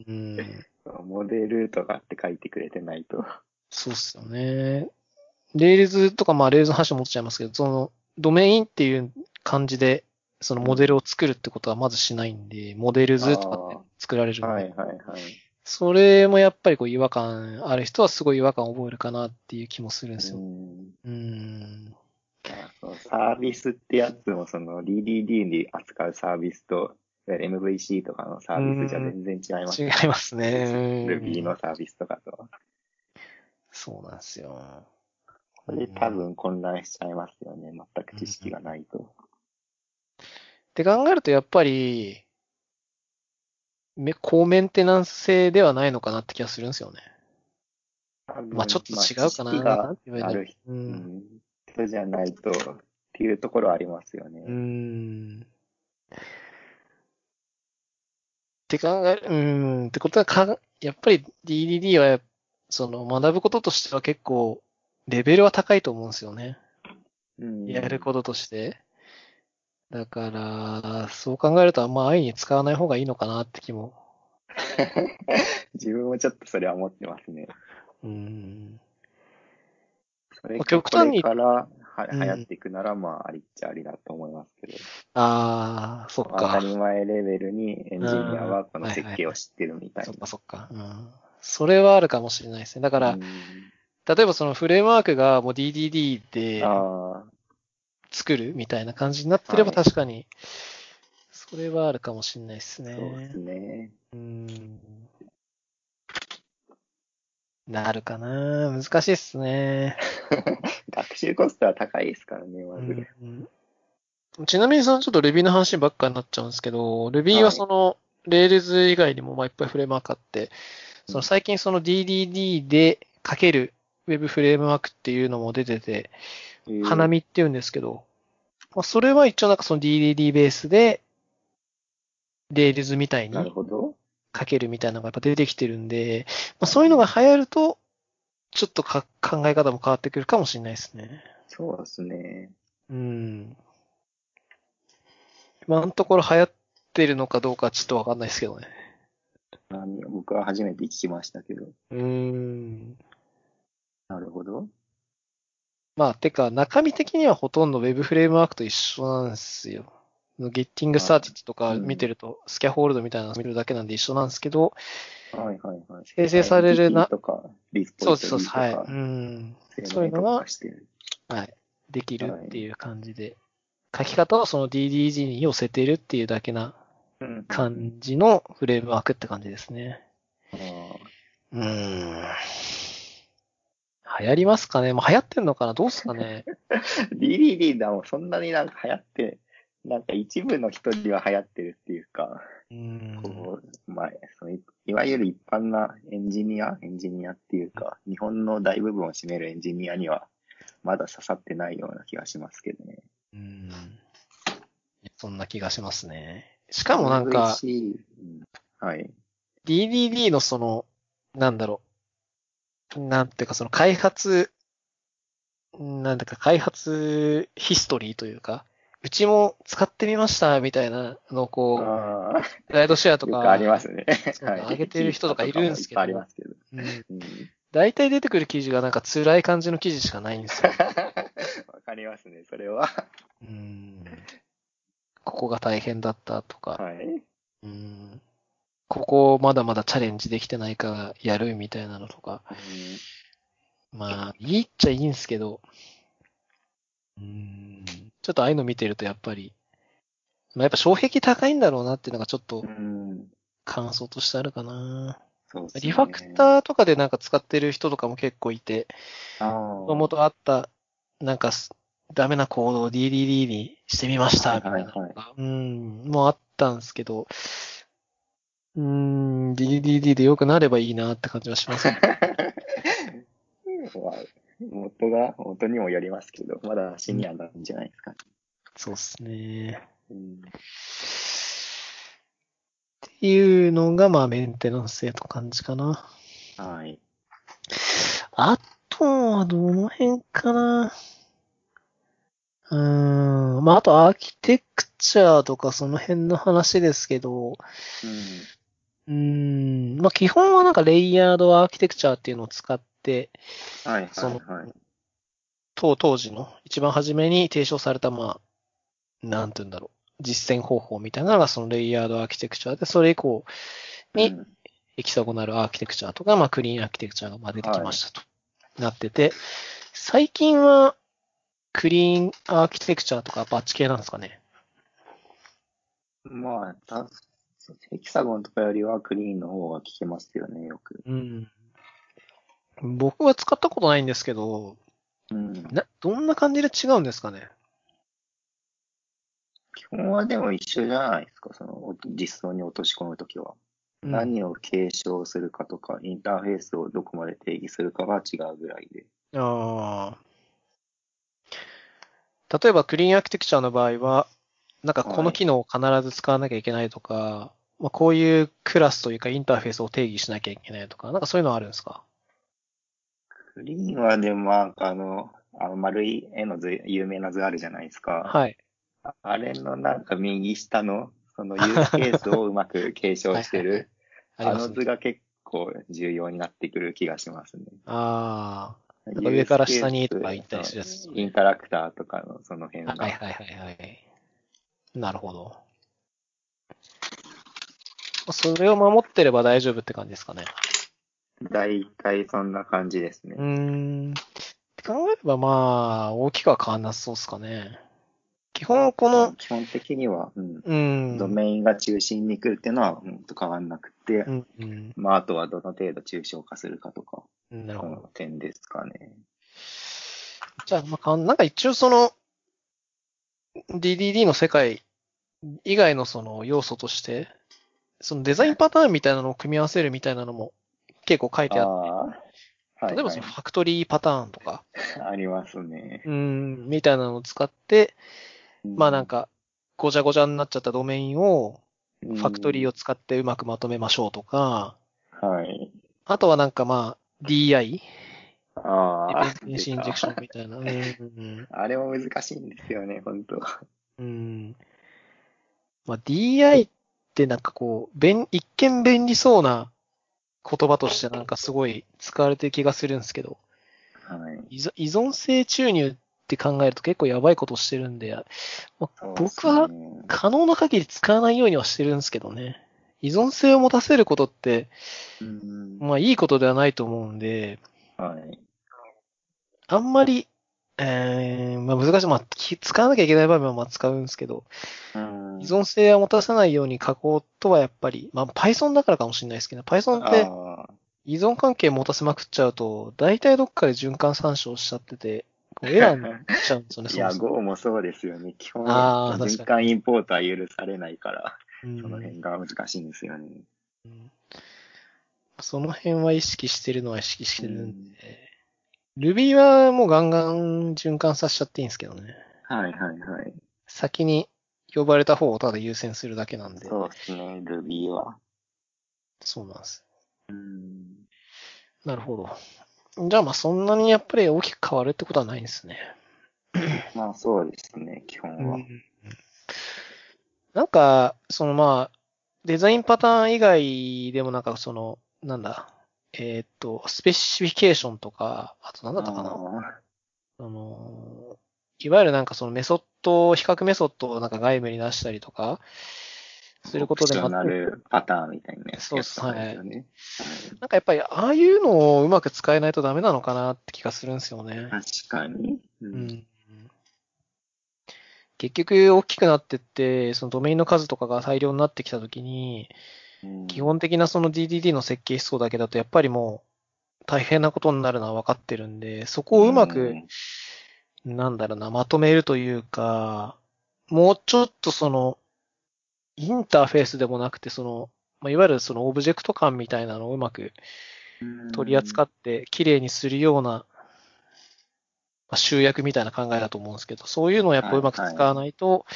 うん。モデルとかって書いてくれてないと。そうっすよね。 Rails とか、まあ、 Rails の話持っちゃいますけど、その、ドメインっていう感じで、そのモデルを作るってことはまずしないんで、 models とかって作られるんで、はいはいはい。それもやっぱりこう違和感ある人はすごい違和感を覚えるかなっていう気もするんですよ。うんサービスってやつも、その DDD に扱うサービスと、MVC とかのサービスじゃ全然違います違いますね。Ruby のサービスとかと。そうなんですよ。これ多分混乱しちゃいますよね。全く知識がないと。って考えるとやっぱり、め高メンテナンス性ではないのかなって気がするんですよね。まあちょっと違うかな。まあ知識があるうう。じゃないとっていうところはありますよね。うーん。って考える、うーん、ってことはか、やっぱり DDD は、その学ぶこととしては結構、レベルは高いと思うんですよね。うんやることとして。だから、そう考えるとあんま安易に使わない方がいいのかなって気も。自分もちょっとそれは思ってますね。うーん。それ極端にからはうん流行っていくなら、まあ、ありっちゃありだと思いますけど、ああ、そっ当たか。り前レベルにエンジニアはこの設計を知ってるみたいなそっ。かそっか。うん。それはあるかもしれないですね。だから、うん例えばそのフレームワークがもう DDD であ作るみたいな感じになってればはい確かに、それはあるかもしれないですあ、そうですね。ね。うん。なるかな難しいっすね。学習コストは高いですからね、まず。うんちなみにそのちょっと Ruby の話ばっかになっちゃうんですけど、Ruby はその Rails 以外にもまあいっぱいフレームワークあって、その最近その DDD で書ける Web フレームワークっていうのも出てて、花見って言うんですけど、まあ、それは一応なんかその DDD ベースで、Rails みたいに。書けるみたいなのがやっぱ出てきてるんで、まあ、そういうのが流行ると、ちょっとか考え方も変わってくるかもしれないですね。そうですね。うん。今のところ流行ってるのかどうかちょっとわかんないですけどね。何僕は初めて聞きましたけど。うーん。なるほど。まあ、てか、中身的にはほとんど Web フレームワークと一緒なんですよ。ゲッティングサーティとか見てると、スキャホールドみたいなの見るだけなんで一緒なんですけど、はいはいはい。生成されるな IDT とか、リスポそうジです、そうです、はい。うん。そういうのが。はい。できるっていう感じで、書き方をその DDG に寄せてるっていうだけなうん感じのフレームワークって感じですね。うーん。流行りますかね？もう流行ってんのかな？どうすかね？DDD だもんそんなになんか流行って、なんか一部の人には流行ってるっていうか、うーん。こう、まあ、そのいいわゆる一般なエンジニア、エンジニアっていうか、日本の大部分を占めるエンジニアには、まだ刺さってないような気がしますけどね。うーん。そんな気がしますね。しかもなんか、うんはい。DDD のその、なんだろう。なんていうかその開発、なんだか開発ヒストリーというか、うちも使ってみましたみたいなのをこう、ライドシェアとか、ありますね。上げてる人とかいるんすけどありますけど。大体出てくる記事がなんか辛い感じの記事しかないんですよ。わかりますね、それは。うんここが大変だったとか、はい。うんここまだまだチャレンジできてないからやるみたいなのとか、まあ、いいっちゃいいんですけど、うん。ちょっとああいうの見てるとやっぱり、まあ、やっぱ障壁高いんだろうなっていうのがちょっとうん。感想としてあるかな。そうですね。リファクターとかでなんか使ってる人とかも結構いて、もともとあった、なんかす、ダメなコードを DDD にしてみました、みたいなのが、はいはいうん、もうあったんですけど、うーん、DDD で良くなればいいなって感じはしますね。まあ元が、元にもよりますけど、まだシニアなんじゃないですか。そうですね。うんっていうのが、まあ、メンテナンス性と感じかな。はい。あとは、どの辺かな。うーん、まあ、あと、アーキテクチャとかその辺の話ですけど、うーん、まあ、基本はなんかレイヤードアーキテクチャっていうのを使って、うん。はい、そのはい、はい。当当時の一番初めに提唱された、まあ、なんて言うんだろう、実践方法みたいなのがそのレイヤードアーキテクチャで、それ以降にうんエキサゴナルアーキテクチャとか、まあ、クリーンアーキテクチャがまあ出てきましたと、なってて、最近はクリーンアーキテクチャとかバッチ系なんですかね。まあ、たヘキサゴンとかよりはクリーンの方が聞けますよね、よく。うん。僕は使ったことないんですけど、うん。な、どんな感じで違うんですかね？基本はでも一緒じゃないですか、その、実装に落とし込むときは。うん何を継承するかとか、インターフェースをどこまで定義するかが違うぐらいで。ああ。例えば、クリーンアーキテクチャの場合は、なんかこの機能を必ず使わなきゃいけないとか、まあ、こういうクラスというかインターフェースを定義しなきゃいけないとか、なんかそういうのはあるんですか？クリーンはでもなんかあの、あの丸い絵の図、有名な図あるじゃないですか。はい。ああれのなんか右下の、そのユースケースをうまく継承してる、ありますね。あの図が結構重要になってくる気がしますね。あなんか上から下にとか言ったりするやつインタラクターとかのその辺あ。が。はいはいはいはい。なるほど。それを守ってれば大丈夫って感じですかね。大体そんな感じですねう。ーん。って考えればまあ、大きくは変わんなそうですかね。基本この、基本的には、うん、うん。ドメインが中心に来るっていうのは、うんと変わんなくて、うん、うん。まあ、あとはどの程度抽象化するかとか、そなるほど。の点ですかね。じゃあ、まあなんか一応その、DDD の世界以外のその要素として、そのデザインパターンみたいなのを組み合わせるみたいなのも結構書いてあって、はい、例えばはいそのファクトリーパターンとか、ありますね。うん、みたいなのを使って、まあなんか、ごちゃごちゃになっちゃったドメインを、フファクトリーを使ってうまくまとめましょうとか、はい。あとはなんかまあ、DI、ああ。電子インジェクションみたいな。うんうんあれも難しいんですよね、本当うん。まあ、DI ってなんかこう、便、一見便利そうな言葉としてなんかすごい使われてる気がするんですけど、はい。依存依存性注入って考えると結構やばいことしてるんで、まあ僕はね可能な限り使わないようにはしてるんですけどね。依存性を持たせることって、うん。まあいいことではないと思うんで、はい。あんまり、えー、まあ難しい。まあ、き使わなきゃいけない場面はまあ使うんですけど、うん依存性は持たさないように書こうとはやっぱり、まあ Python だからかもしれないですけど、Python ってあ依存関係持たせまくっちゃうと、大体どっかで循環参照しちゃってて、エラーになっちゃうんですよね、ーいや、Go もそうですよね。基本、あー確かに循環インポートは許されないから。その辺が難しいんですよね。うんその辺は意識してるのは意識してるんで、Ruby はもうガンガン循環させちゃっていいんですけどね。はいはいはい。先に呼ばれた方をただ優先するだけなんで。そうですね、Ruby は。そうなんです。うん。なるほど。じゃあまあそんなにやっぱり大きく変わるってことはないんですね。まあそうですね、基本は。なんか、そのまあ、デザインパターン以外でもなんかその、なんだ、えーっと、スペシフィケーションとか、あとなんだったかな？ああの、いわゆるなんかそのメソッド、比較メソッドをなんか外部に出したりとか、ーすることでオプショナルパターンみたいなやつそうですよね。なんかやっぱりああいうのをうまく使えないとダメなのかなって気がするんですよね。はい確かに。うう。ん。結局大きくなってって、そのドメインの数とかが大量になってきたときに、うん基本的なその DDD の設計思想だけだとやっぱりもう大変なことになるのは分かってるんで、そこをうまく、なんだろうな、まとめるというか、もうちょっとその、インターフェースでもなくて、その、まあ、いわゆるそのオブジェクト感みたいなのをうまくうん。取り扱って綺麗にするような、まあ、集約みたいな考えだと思うんですけど、そういうのをやっぱうまく使わないと、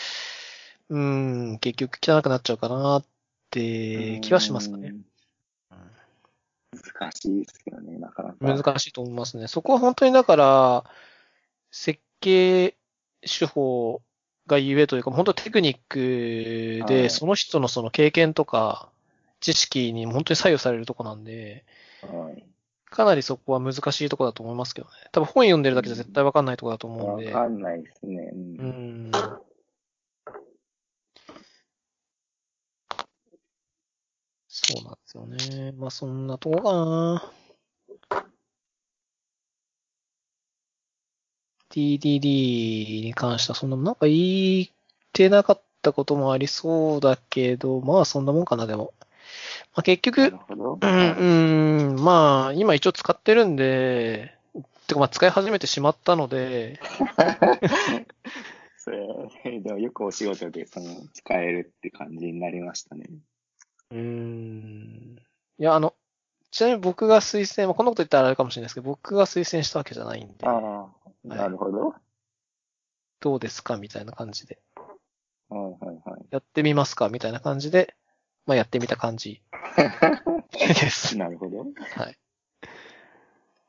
うーん、結局汚くなっちゃうかなって気はしますかね。うん難しいですよね、なかなか。難しいと思いますね。そこは本当にだから、設計手法がゆえというか、本当テクニックで、はいその人のその経験とか、知識に本当に左右されるとこなんで、はい。かなりそこは難しいとこだと思いますけどね。多分本読んでるだけじゃ絶対わかんないとこだと思うんで。わかんないですね。ううんそうなんですよね。まあそんなとこかな。DDD に関してはそんな、なんか言ってなかったこともありそうだけど、まあそんなもんかな、でも。まあ結局。うん、うん、まあ今一応使ってるんで、てかまあ使い始めてしまったので、それ、でもよくお仕事でその使えるって感じになりましたね。うーん。いや、あの、ちなみに僕が推薦、まあ、こんなこと言ったらあれかもしれないですけど、僕が推薦したわけじゃないんで、ああ、なるほど。どうですかみたいな感じで。はいはいはい。やってみますかみたいな感じで、まあやってみた感じです。なるほど。はい。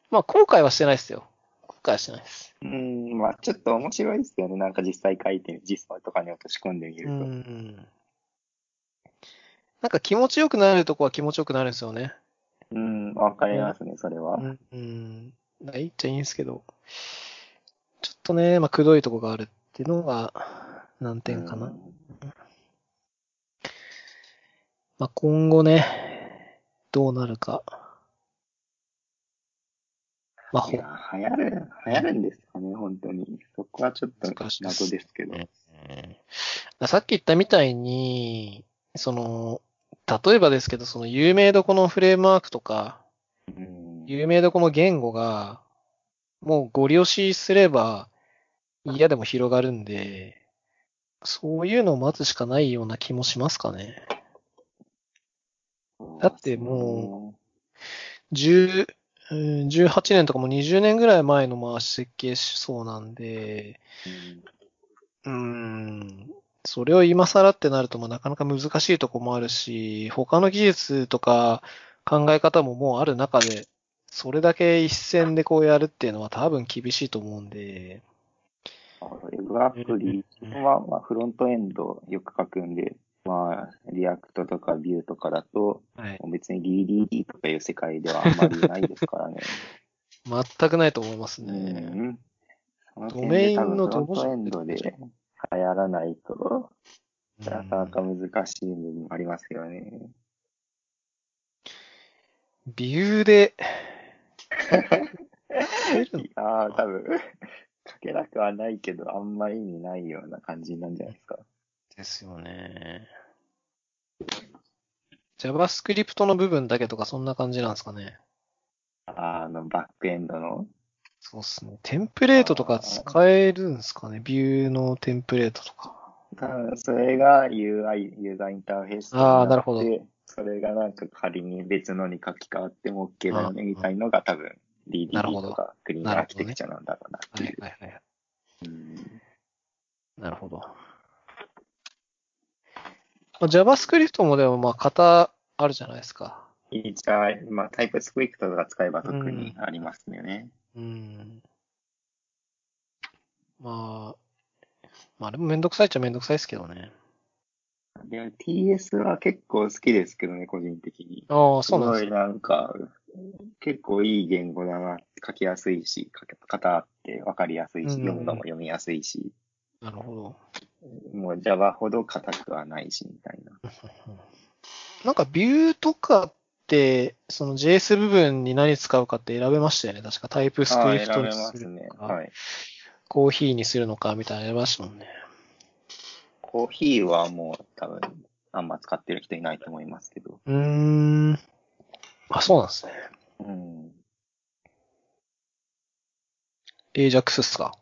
まあ後悔はしてないですよ。後悔はしてないです。うん、まあちょっと面白いですよね。なんか実際書いて、実装とかに落とし込んでみうると。ん。なんか気持ちよくなるとこは気持ちよくなるんですよね。うん、わかりますね、それは。うん。うん。いいっちゃいいんですけど、ちょっとね、まあ、くどいとこがあるっていうのが難点かな。うんまあ、今後ね、どうなるか。まあ、ほいや、流行る、流行るんですかね、本当に。そこはちょっと謎ですけど。さっき言ったみたいに、その、例えばですけど、その有名どこのフレームワークとか、うん。有名どこの言語が、もうご利用しすれば嫌でも広がるんで、そういうのを待つしかないような気もしますかね。だっても10、うん18年とかも20年ぐらい前のまあ設計思想なんで、うん、それを今更ってなるともうなかなか難しいとこもあるし、他の技術とか考え方ももうある中で、それだけ一線でこうやるっていうのは多分厳しいと思うんで、ウェブアプリは、まあ、フロントエンドよく書くんで、まあ、 React とか Vue とかだと、はい、別に DDD とかいう世界ではあんまりないですからね。全くないと思いますうね。ん。そのドメインの点で多分フロントエンどドで流行らないと、うんなかなか難しい部分もありますよね。ビューで、いやー、多分、書けなくはないけど、あんま意味ないような感じなんじゃないですか。ですよね。JavaScript の部分だけとかそんな感じなんですかね。あの、バックエンドの。そうっすね。テンプレートとか使えるんですかね。ビューのテンプレートとか。多分それが UI、ユーザーインターフェースにあーなるほどそれがなんか仮に別のに書き換わっても OK だよねみたいのが多分 DDD とかクリーンアーキテクチャなんだろうなってはいいう。はいはい。うんなるほど。まあ JavaScript もでもまあ型あるじゃないですか。一応、まあ、タイプスクリプトとか使えば特にありますよね。うん。まあ、まあでもめんどくさいっちゃめんどくさいですけどね。でも TS は結構好きですけどね、個人的に。ああ、すそうなんですね。ごいなんか、結構いい言語だな、書きやすいし、書き方あって分かりやすいし、うん読むのも読みやすいし、なるほど。もう Java ほど硬くはないし、みたいな。なんかビューとかって、その JS 部分に何使うかって選べましたよね。確かタイプスクリプトにすするね。のか、はい。コーヒーにするのかみたいなの選べましたもんね。コーヒーはもう多分、あんま使ってる人いないと思いますけど。うーん。あ、そうなんですね。うん。AJAX っすか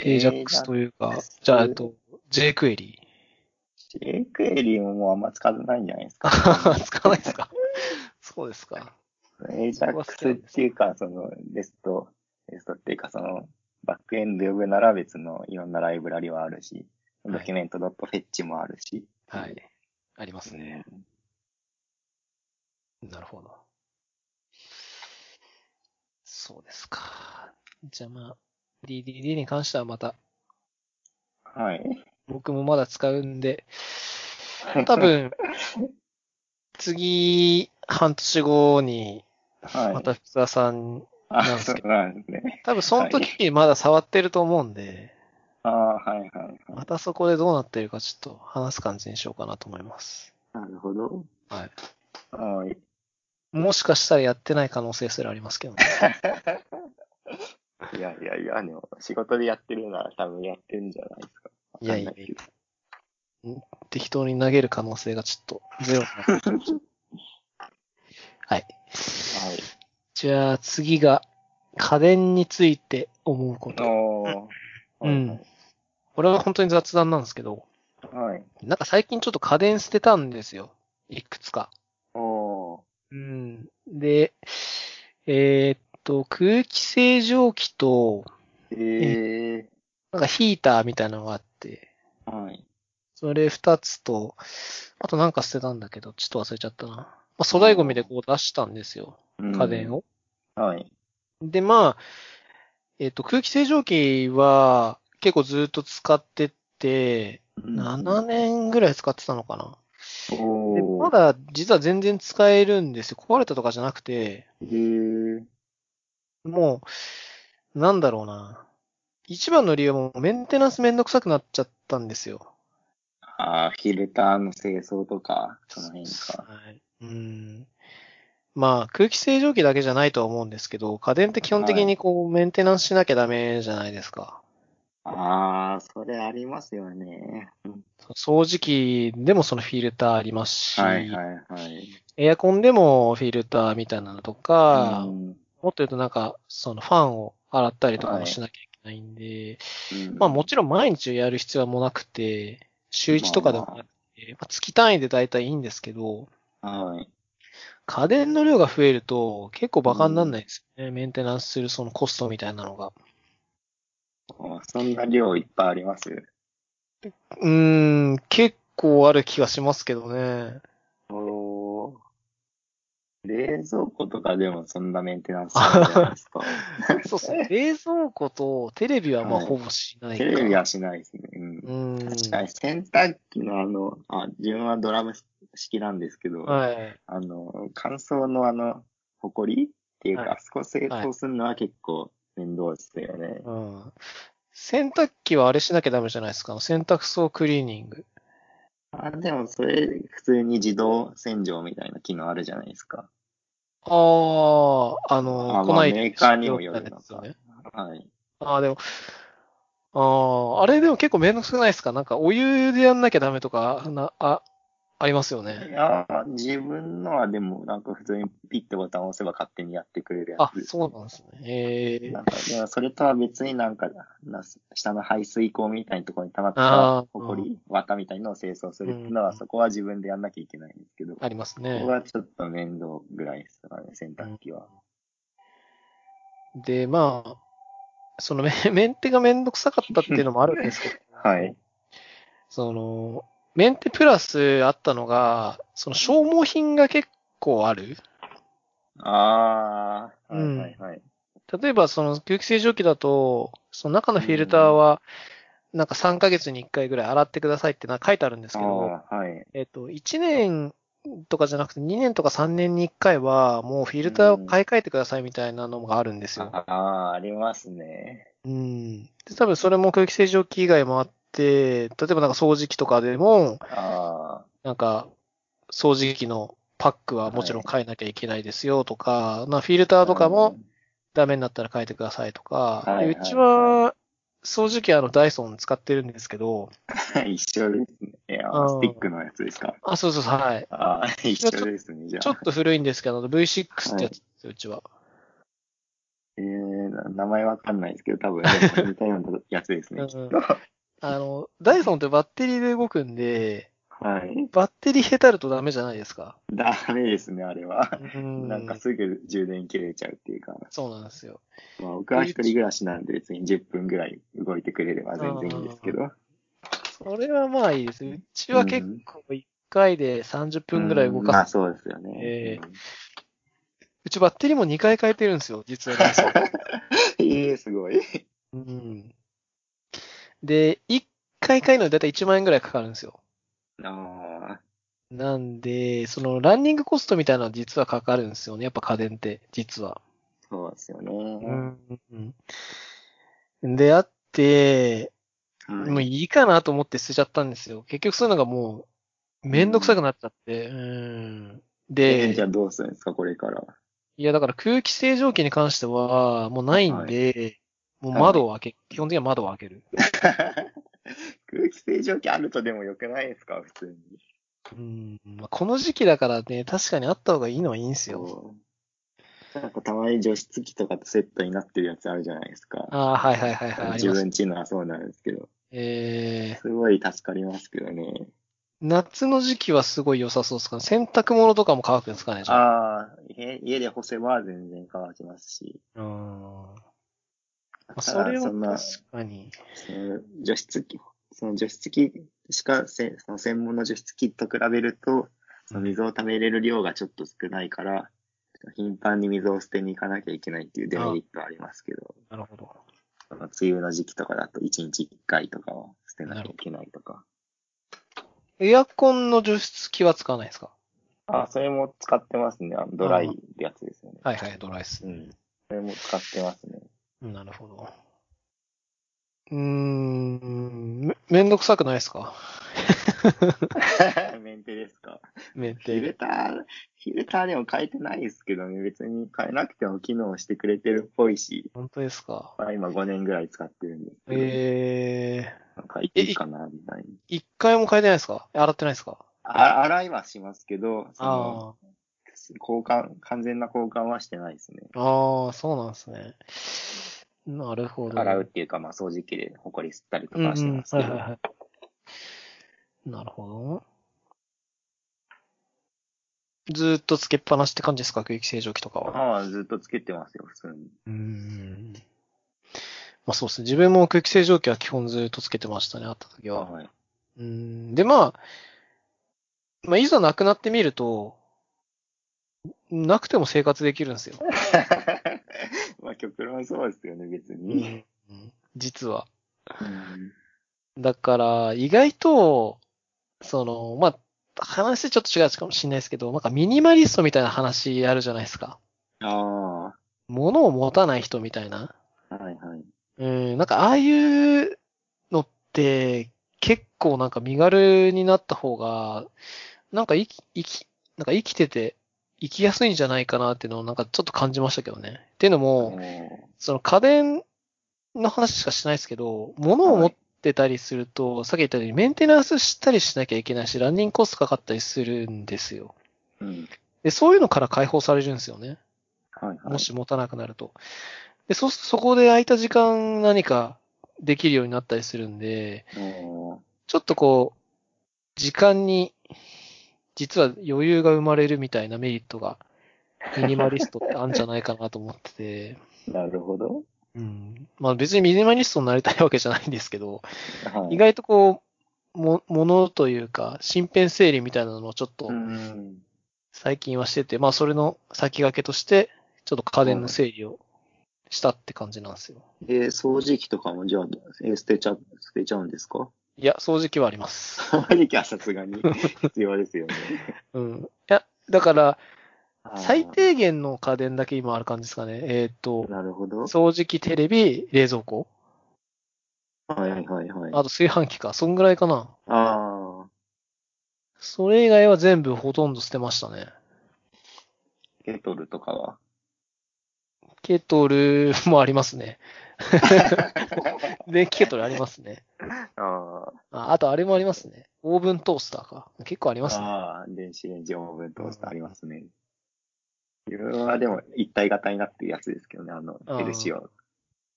?AJAX というかじゃあ、えっと、jQuery。jQuery ももうあんま使ってないんじゃないですか。使わないですか？そうですか。AJAX っていうか、その、レスト、レストっていうか、その、バックエンド呼ぶなら別のいろんなライブラリはあるし、はいドキュメント .fetch もあるし。はい。ありますね。なるほど。そうですか。じゃあまあ、DDD に関してはまた、はい。僕もまだ使うんで、多分、次、半年後に、はい。また福田さん、あ、なんですけどそうなんですね。多分その時にまだ触ってると思うんで、ああ、はいはいはい。またそこでどうなってるかちょっと話す感じにしようかなと思います。なるほど。はい。はい。もしかしたらやってない可能性すらありますけどね。いやいやいや、でも、仕事でやってるなら多分やってるんじゃないですか。いやいやわかんなけど適当に投げる可能性がちょっとゼロ。はい。はい。じゃあ次が家電について思うこと。うんこれは本当に雑談なんですけど、はい。なんか最近ちょっと家電捨てたんですよ。いくつか。おー。うん。で、えーっと、空気清浄機と、えなんかヒーターみたいなのがあって、ー。はい。それ二つと、あとなんか捨てたんだけど、ちょっと忘れちゃったな。まあ、粗大ゴミでこう出したんですよ。家電を。を。はい。で、まあ、えっ、と、空気清浄機は結構ずっと使ってて、7年ぐらい使ってたのかな。でまだ実は全然使えるんですよ。壊れたとかじゃなくて、へー。もう、なんだろうな。一番の理由はもうメンテナンスめんどくさくなっちゃったんですよ。あー、フィルターの清掃とか、その辺か。はい。うん。まあ、空気清浄機だけじゃないとは思うんですけど、家電って基本的にこう、メンテナンスしなきゃダメじゃないですか。あー、それありますよね。掃除機でもそのフィルターありますし、はいはいはい。エアコンでもフィルターみたいなのとか、うんもっと言うとなんか、そのファンを洗ったりとかはいもしなきゃいけないんで、うんまあもちろん毎日やる必要はもなくて、週1とかでもなくて、まあ、月単位で大体いいんですけど、はい。家電の量が増えると結構バカにならないですよね。メンテナンスするそのコストみたいなのが。あそんな量いっぱいあります？うーん、結構ある気がしますけどね。おー。冷蔵庫とかでもそんなメンテナンスしないじゃないですか。そうそう。冷蔵庫とテレビはまあはいほぼしないか。テレビはしないですね。うん。うん。確かに洗濯機のあの、あ、自分はドラム式なんですけど、はい。あの、乾燥のあの、ホコリっていうか、はいあそこ清掃するのは結構面倒ですよね。うん。洗濯機はあれしなきゃダメじゃないですか？洗濯槽クリーニング。あ、でもそれ、普通に自動洗浄みたいな機能あるじゃないですか。ああ、あの、あまあこないメーカーにもよるのかね。はい。ああ、でも、ああ、あれでも結構めんどくさくないですか？なんかお湯でやんなきゃダメとか、な、あ、ありますよいね。や、自分のはでも、なんか普通にピッてボタンを押せば勝手にやってくれるやあ、つ。そうなんですね。ええなんか、でもそれとは別になんか、な下の排水口みたいなところに溜まったホコリ、綿みたいなのを清掃するっていうのは、うんそこは自分でやんなきゃいけないんですけど、ありますここね。はちょっと面倒ぐらいですかね、洗濯機は。で、まあ、そのメ メンテがめんどくさかったっていうのもあるんですけど、はい。その、メンテプラスあったのが、その消耗品が結構ある。ああ、はいうんはいはい。例えば、その空気清浄機だと、その中のフィルターは、なんか3ヶ月に1回ぐらい洗ってくださいって書いてあるんですあけど、あ、はい。えっと、1年とかじゃなくて2年とか3年に1回は、もうフィルターを買い替えてくださいみたいなのがあるんですよ。ああ、ありますね。うん。で、多分それも空気清浄機以外もあって、例えばなんか掃除機とかでも、あなんか、掃除機のパックはもちろん変えなきゃいけないですよとか、まあフィルタあ。ーとかもうんダメになったら変えてくださいとか、はいはいうちは掃除機あのダイソン使ってるんですけど、一緒ですね。いやあースティックのやつですか？あ、そうそうそう、はい。ああ、一緒ですね、じゃあ。ちょっと古いんですけど、V6 ってやつですよ、うちは。えー、な名前わかんないですけど、多分、似たようなやつですね、うんきっあの、ダイソンってバッテリーで動くんで、と。はい。バッテリーへたるとダメじゃないですか。ダメですね、あれは。うんなんかすぐ充電切れちゃうっていうか、そうなんですよ。まあ僕は一人暮らしなんで別に10分ぐらい動いてくれれば全然いいですけど。それはまあいいです。うちは結構1回で30分ぐらい動うんまあかす。そうですよね。えうんうちバッテリーも2回変えてるんですよ、実は。ええすごい。うん。で、1回変えるのにだいたい1万円ぐらいかかるんですよ。ああ、なんで、そのランニングコストみたいなのは実はかかるんですよね。やっぱ家電って、実は。そうですよね。うん。であって、はいもういいかなと思って捨てちゃったんですよ。結局そういうのがもう、めんどくさくなっちゃって。うん。でえーじゃ、あどうするんですか、これから。いやだから空気清浄機に関しては、もうないんで、もう窓を開け、基本的には窓を開ける。空気清浄機あるとでもよくないですか、普通に。うん。まあこの時期だからね、確かにあった方がいいのはいいんですよ。なんかたまに除湿機とかとセットになってるやつあるじゃないですか。ああ、はいはいはいはい。自分ちのはそうなんですけど。えー、すごい助かりますけどね。夏の時期はすごい良さそうですか？ね。洗濯物とかも乾くんですかね、あ。あ家で干せば全然乾きますし。うん。それは確かに。その除湿機、その除湿機しかせ、その専門の除湿機と比べると、その水を溜めれる量がちょっと少ないから、頻繁に水を捨てに行かなきゃいけないっていうデメリットはありますけど、なるほど。その梅雨の時期とかだと1日1回とかは捨てなきゃいけないとか。エアコンの除湿機は使わないですか？あ、それも使ってますね。あのドライってやつですよね。はいはい、ドライスう。ん。それも使ってますね。なるほど。うーん、め、めんどくさくないですか？メンテですか？メンフィルテ。ター、フィルターでも変えてないですけどね、別に変えなくても機能してくれてるっぽいし、本当ですか？まあ、今5年ぐらい使ってるんで。すけど、えなんかいいかな、みたいに。ー、一回も変えてないですか？洗ってないですか？あ洗いはしますけど、そのあ交換、完全な交換はしてないですね。あ、ああ、そうなんですね。なるほど。洗うっていうか、まあ掃除機でホコリ吸ったりとうん、かはしてうん、ますけど、はいはいはい。なるほど。ずーっとつけっぱなしって感じですか空気清浄機とかは？ああ、ずっとつけてますよ、普通に。うーん。まあそうですね。自分も空気清浄機は基本ずーっとつけてましたね、あった時は。はい。うーん。で、まあ、まあ、いざなくなってみると、なくても生活できるんですよ。まあ極論そうですよね、別に。うん実は。うんだから、意外と、その、まあ、話ちょっと違うかもしれないですけど、なんかミニマリストみたいな話あるじゃないですか。あ物を持たない人みたいな。あ、はいはい。うん、なんかああいうのって、結構なんか身軽になった方が、なんか生き、生き、なんか生きてて、生きやすいんじゃないかなっていうのをなんかちょっと感じましたけどね。っていうのも、その家電の話しかしないですけど、物を持ってたりすると、さっき言ったようにメンテナンスしたりしなきゃいけないし、ランニングコストかかったりするんですよ。うん。で、そういうのから解放されるんですよね。はいはい。もし持たなくなると。で、そ、そこで空いた時間何かできるようになったりするんで、ちょっとこう、時間に、実は余裕が生まれるみたいなメリットが、ミニマリストってあるんじゃないかなと思ってて、なるほど。うん。まあ別にミニマリストになりたいわけじゃないんですけど、はい。意外とこう、も、ものというか、身辺整理みたいなのをちょっとうん。最近はしてて、まあそれの先駆けとして、ちょっと家電の整理をしたって感じなんですよ。で、掃除機とかもじゃあ、え捨てちゃ、捨てちゃうんですか？いや、掃除機はあります。掃除機はさすがに必要ですよね。うん。いや、だから、最低限の家電だけ今ある感じですかね。えっ、と、なるほど。掃除機、テレビ、冷蔵庫。はいはいはいはい。あと炊飯器か。そんぐらいかな。ああ、それ以外は全部ほとんど捨てましたね。ケトルとかは？ケトルもありますね。電気ケトルありますね。あああとあれもありますね。オーブントースターか。結構ありあ、ますね。ああ、電子レンジオーブントースターありますね。自分はでも一体型になってるやつですけどね、あの、ヘルシオ。あ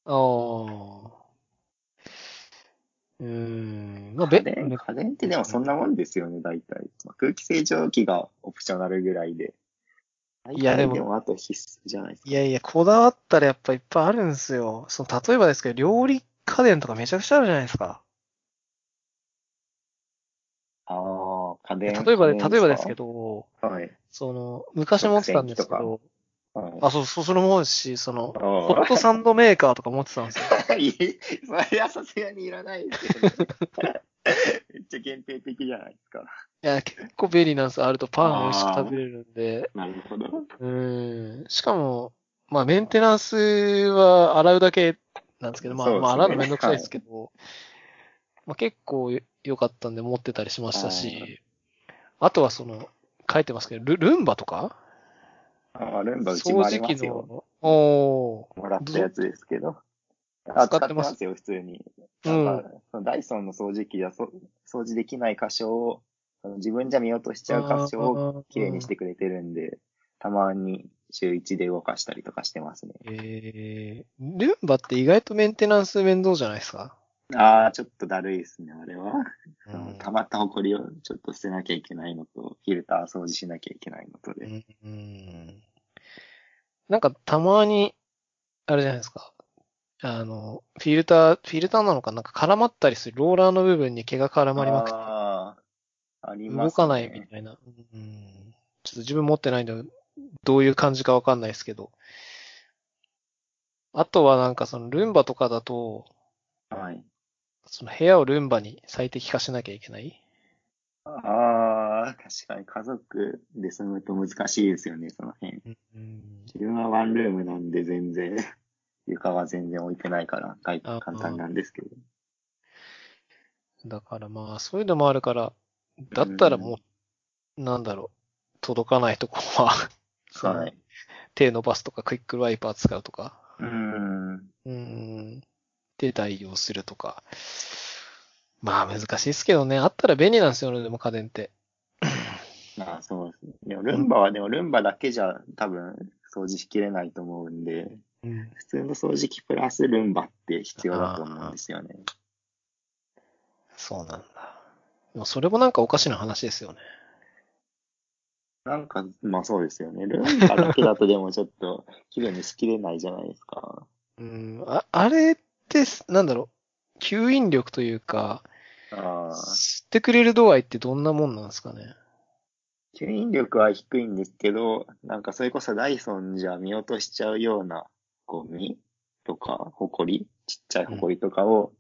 あ。うーん。まあ、べ家電、家電ってでもそんなもんですよね、大体。まあ、空気清浄機がオプショナルぐらいで。いやでもあと必須じゃないですか。いやいや、こだわったらやっぱいっぱいあるんですよ。その、例えばですけど、料理家電とかめちゃくちゃあるじゃないですか。ああ、家電。例えば例えばですけ。ど、はい。その、昔持ってたんですけど、はい。あ、そう、そう、それもそうですし、その、あホットサンドメーカーとか持ってたんですよ。あ。いいそれはさすがにいらないですけど、ね、めっちゃ限定的じゃないですか。いや、結構便利なんですよ。あるとパン美味しく食べれるんで。なるほど。うん。しかも、まあ、メンテナンスは洗うだけなんですけど、まあ、ねまあ、洗うのめんどくさいですけど、まあ、結構良かったんで持ってたりしましたし、あとはその、書いてますけど、ルルンバとかああ、ルンバうちもありますよ。の、おーもらったやつですけど。使あ、使ってます？よ、普通に。うんなんかそのダイソンの掃除機ではそ掃除できない箇所を、その自分じゃ見落としちゃう箇所をきれいにしてくれてるんで、たまに週1で動かしたりとかしてますね。えー、ルンバって意外とメンテナンス面倒じゃないですか？ああ、ちょっとだるいですね、あれは。うそのん溜まった埃をちょっと捨てなきゃいけないのと、フィルター掃除しなきゃいけないのとで。うんうんなんかたまに、あれじゃないですか。あの、フィルター、フィルターなのかなんか絡まったりするローラーの部分に毛が絡まりまくってああ、ありますね。動かないみたいな。うんちょっと自分持ってないんで、どういう感じかわかんないですけど。あとはなんかそのルンバとかだと、はい。その部屋をルンバに最適化しなきゃいけない？ああ、確かに家族で住むと難しいですよね、その辺。うん自分はワンルームなんで全然、床は全然置いてないから、簡あ簡単なんですけど。だからまあ、そういうのもあるから、だったらもう、なんだろう、届かないとこは、はい。手伸ばすとか、クイックワイパー使うとか、うーん。うん、で代用するとか。まあ難しいですけどね。あったら便利なんですよね、でも家電って。まあそうですね。でもルンバはでもルンバだけじゃ多分掃除しきれないと思うんで、うん。普通の掃除機プラスルンバって必要だと思うんですよね。そうなんだ。でもそれもなんかおかしな話ですよね。なんか、まあそうですよね。ルンバだけだとでもちょっと 綺麗にしきれないじゃないですか。うん。あ、あれって、なんだろう、吸引力というか。吸ってくれる度合いってどんなもんなんですかね？吸引力は低いんですけど、なんかそれこそダイソンじゃ見落としちゃうようなゴミとか、ホコリ、ちっちゃいホコリとかを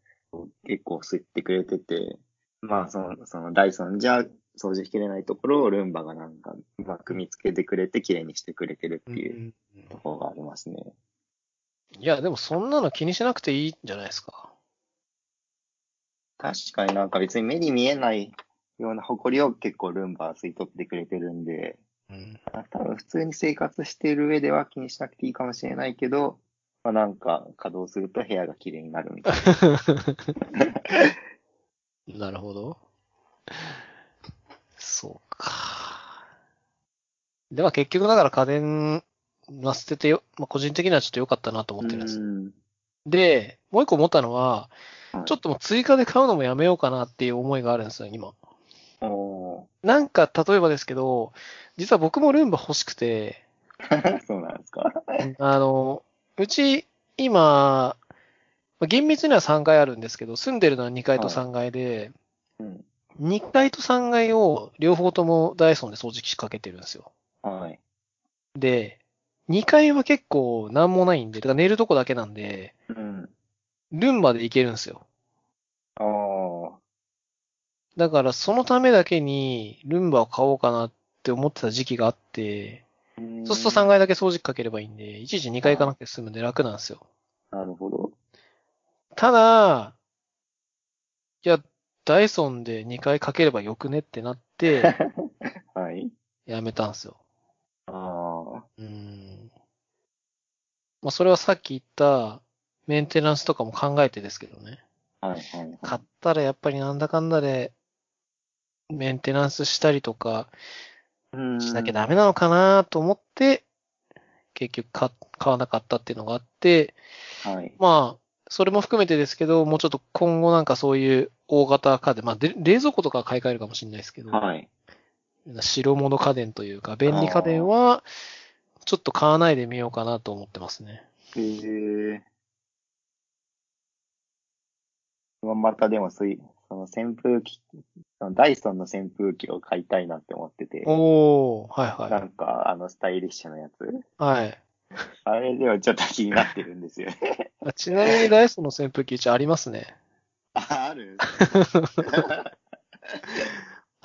結構吸ってくれてて、まあその、そのダイソンじゃ掃除しきれないところをルンバがなんかうまく見つけてくれて綺麗にしてくれてるっていうところがありますね。いや、でもそんなの気にしなくていいんじゃないですか。確かになんか別に目に見えないような埃を結構ルンバは吸い取ってくれてるんで、うん。多分普通に生活している上では気にしなくていいかもしれないけど、まあなんか稼働すると部屋が綺麗になるみたいな。なるほど。そうか。では結局だから家電は捨ててよ、まあ、個人的にはちょっと良かったなと思ってるんです。うんで、もう一個思ったのは、はいちょっともう追加で買うのもやめようかなっていう思いがあるんですよ、今。おなんか、例えばですけど、実は僕もルンバ欲しくて、ー そうなんですか？あの、うち、今、まあ厳密には3階あるんですけど、住んでるのは2階と3階で、うん。2階と3階を両方ともダイソンで掃除機かけてるんですよ。はい。で、2階は結構なんもないんで、だから寝るとこだけなんで、うん。ルンバで行けるんですよ。ああ。だからそのためだけにルンバを買おうかなって思ってた時期があって、そうすると3階だけ掃除機かければいいんで、いちいち2階行かなくて済むんで楽なんですよ。なるほど。ただ、いや、ダイソンで2回かければよくねってなって、はい。やめたんですよ。ああ。うん。まあ、それはさっき言ったメンテナンスとかも考えてですけどね。はいはい。買ったらやっぱりなんだかんだで、メンテナンスしたりとかうんしなきゃダメなのかなと思って、結局買買わなかったっていうのがあって、はい。まあ、それも含めてですけど、もうちょっと今後なんかそういう大型家電、まあ、で冷蔵庫とかは買い替えるかもしれないですけど、はい。白物家電というか、便利家電は、ちょっと買わないでみようかなと思ってますね。へえ。またでもそういう、その扇風機、そのダイソンの扇風機を買いたいなって思ってて、おー、はいなはんかあのスタイリッシュなやつ。い。はい。あれではちょっと気になってるんですよね。あちなみにダイソンの扇風機うちありますね。あ、ある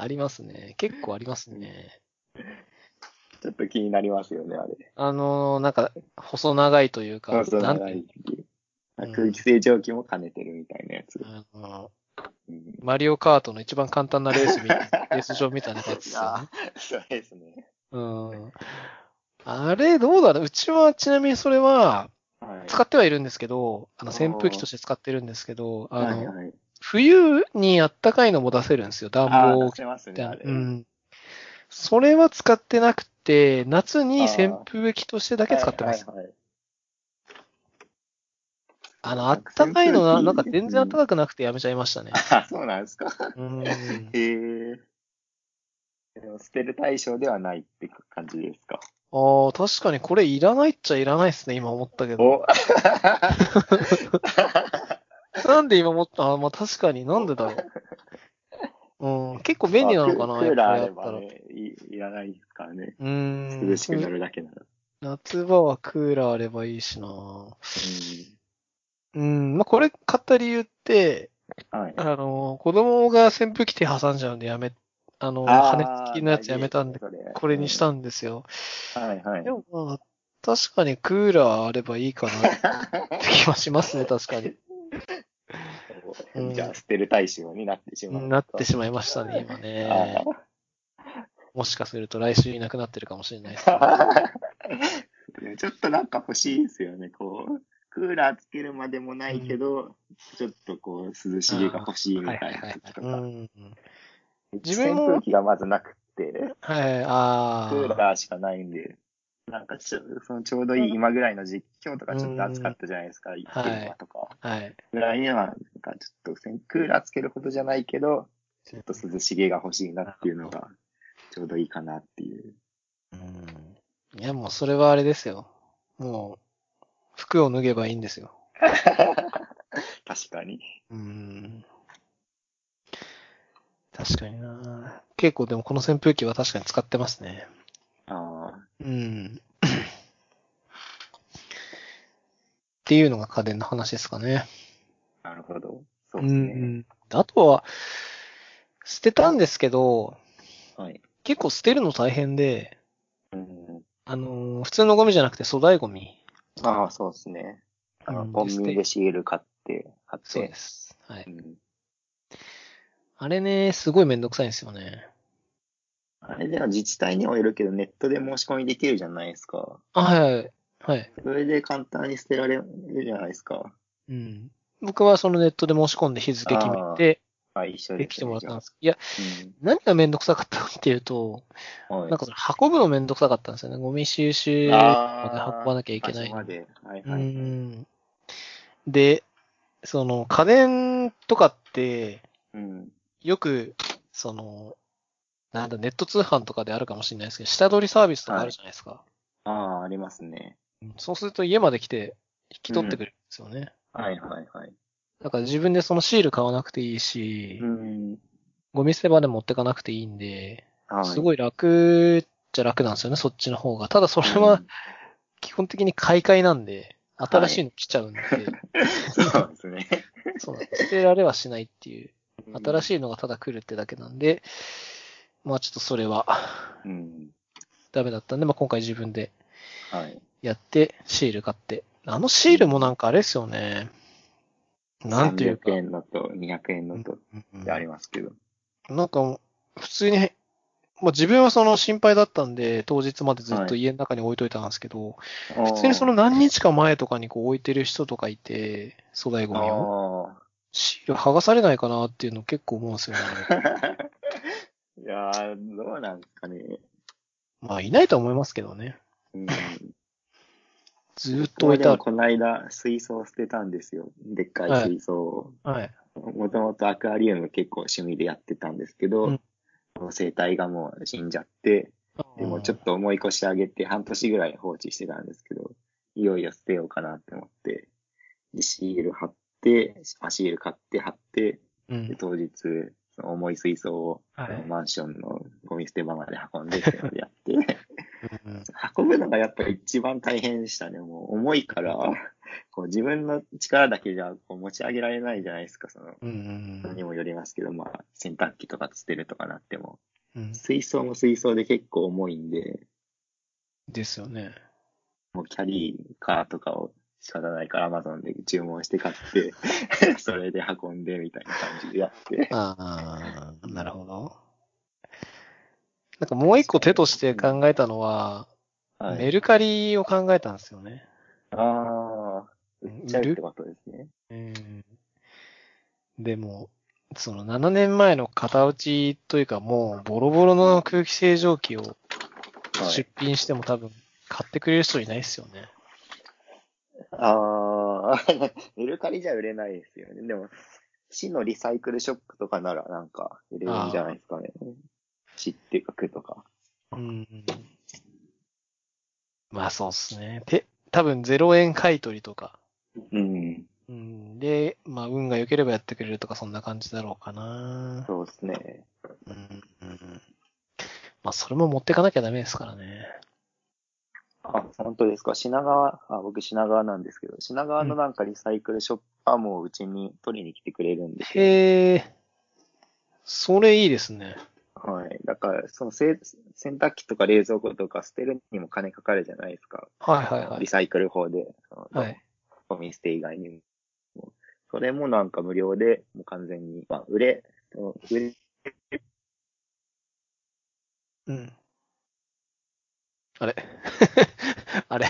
ありますね。結構ありますね。ちょっと気になりますよね、あれ。あのーなんか、細長いというか、そうそう、なんて長いうん空気清浄機も兼ねてるみたいなやつ。あのうんマリオカートの一番簡単なレースみ、レース場みたいなやつですよねあ。そうですね。うん。あれ、どうだろう？うちはちなみにそれは、はい。使ってはいるんですけど、あの、扇風機として使ってるんですけど、あの、はいはい。冬にあったかいのも出せるんですよ、暖あ房ー出せますね、あれ。うん。それは使ってなくて、夏に扇風機としてだけ使ってます。はいはいはいあの、あったかいのが、なんか全然あったかくなくてやめちゃいましたね。あ、そうなんですか。うん。へえ。でも捨てる対象ではないって感じですか。ああ、確かにこれいらないっちゃいらないですね、今思ったけど。お なんで今思った？あまあ確かになんでだろう。うん、結構便利なのかな、クーラーあれ。ばね、いいらないですからね。うーん。涼しくなるだけなら。夏場はクーラーあればいいしなううん、まあ、これ買った理由って、んはい。あの、子供が扇風機手挟んじゃうんでやめ、あの、羽付きのやつやめたんで、これにしたんですよ。はいはいで。もまあ、確かにクーラーあればいいかなって気はしますね、確かに。うんじゃあ、捨てる対象になってしまう。なってしまいましたね、今ね。もしかすると来週いなくなってるかもしれないです。ちょっとなんか欲しいですよね、こう。クーラーつけるまでもないけど、ちょっとこう、涼しげが欲しいみたいな時とか。うん。自分も扇風機がまずなくって、はい、あクーあ。ラーしかないんで、なんかちょそのちょうどいい今ぐらいの時期、今日とかちょっと暑かったじゃないですか、はい昼間とか。はい。ぐらいには、なんかちょっとクーラーつけるほどじゃないけど、ちょっと涼しげが欲しいなっていうのが、ちょうどいいかなっていう。うん。いや、もうそれはあれですよ。もう、服を脱げばいいんですよ。確かに。うん。確かにな結構でもこの扇風機は確かに使ってますね。ああ、うん。っていうのが家電の話ですかね。なるほど。そううですね。ん。あとは、捨てたんですけど、はい。結構捨てるの大変で、うん、あのー普通のゴミじゃなくて粗大ゴミ。ああ、そうですね。あの、うんコンビニでシール買って、貼って。そうです。はい。うんあれね、すごいめんどくさいんですよね。あれでは自治体にもよるけど、ネットで申し込みできるじゃないですか。あ、はいはい。はい。それで簡単に捨てられるじゃないですか。うん。僕はそのネットで申し込んで日付決めて、あ、一緒でです、きてもらったんです。いや、す。何がめんどくさかったかっていうと、うん。はいなんかそれ運ぶのめんどくさかったんですよね。ゴミ収集まで運ばなきゃいけないで。はい、うはい。ん。で、その家電とかって、うん。よく、その、なんだ、ネット通販とかであるかもしれないですけど、下取りサービスとかあるじゃないですか。ああ、ありますね。うんそうすると家まで来て引き取ってくれるんですよね。はい、はい、はい。だから自分でそのシール買わなくていいし、うん。ゴミ捨て場で持ってかなくていいんで、はい。すごい楽っちゃ楽なんですよね、そっちの方が。ただそれは基本的に買い替えなんで、新しいの来ちゃうんで、うん、そうですね。そうなんです捨てられはしないっていう、新い。しいのがただ来るってだけなんで、まあちょっとそれはうん。ダメだったんで、まあ今回自分ではい。やって、シール買って。あのシールもなんかあれですよね。なんていうか300。円のと200円のとうんってありますけど。なんか普通に、まあ自分はその心配だったんで、当日までずっと家の中に置いといたんですけど、普通にその何日か前とかにこう置いてる人とかいて、粗大ゴミを。あシール剥がされないかなっていうの結構思うんですよね。あ。いやー、どうなんですかね。まあいないとは思いますけどね。うん。ずーっと置いてある。この間、水槽捨てたんですよ。でっかい水槽を。はい。もともとアクアリウム結構趣味でやってたんですけど、うん生態がもう死んじゃって、でもちょっと重い腰上げて半年ぐらい放置してたんですけど、いよいよ捨てようかなって思って、でシール貼って、あシール買って貼って、うんで、当日、重い水槽を、はいマンションのゴミ捨て場まで運んでってやって、うん運ぶのがやっぱり一番大変でしたね。もう重いから、こう自分の力だけじゃこう持ち上げられないじゃないですか。その、うんにもよりますけど、まあ、洗濯機とか捨てるとかなっても、うん。水槽も水槽で結構重いんで、ですよね。もうキャリーカーとかを仕方ないから Amazon で注文して買って、それで運んでみたいな感じでやって。ああ、なるほど。なんかもう一個手として考えたのは、はい。メルカリを考えたんですよね。ああ、売っちゃうってことですね。うんでも、その7年前の型打ちというかもうボロボロの空気清浄機をはい出品しても多分買ってくれる人いないですよね。ああ、メルカリじゃ売れないですよね。でも、市のリサイクルショップとかならなんか売れるんじゃないですかね。市っていうか区とか。うん。まあそうっすね。て、多分0円買い取りとか。うん。うん。で、まあ運が良ければやってくれるとかそんな感じだろうかな。そうですね。うん。うんまあそれも持ってかなきゃダメですからね。あ、本当ですか？品川、あ、僕品川なんですけど、品川のなんかリサイクルショップはもううちに取りに来てくれるんですよ。へえ。それいいですね。はい。だから、そのせ洗濯機とか冷蔵庫とか捨てるにも金かかるじゃないですか。はいはいはい。リサイクル法で。はい。ゴミ捨て以外にも。それもなんか無料で、もう完全に、まあ、売れ、売れ、うん。あれ あれ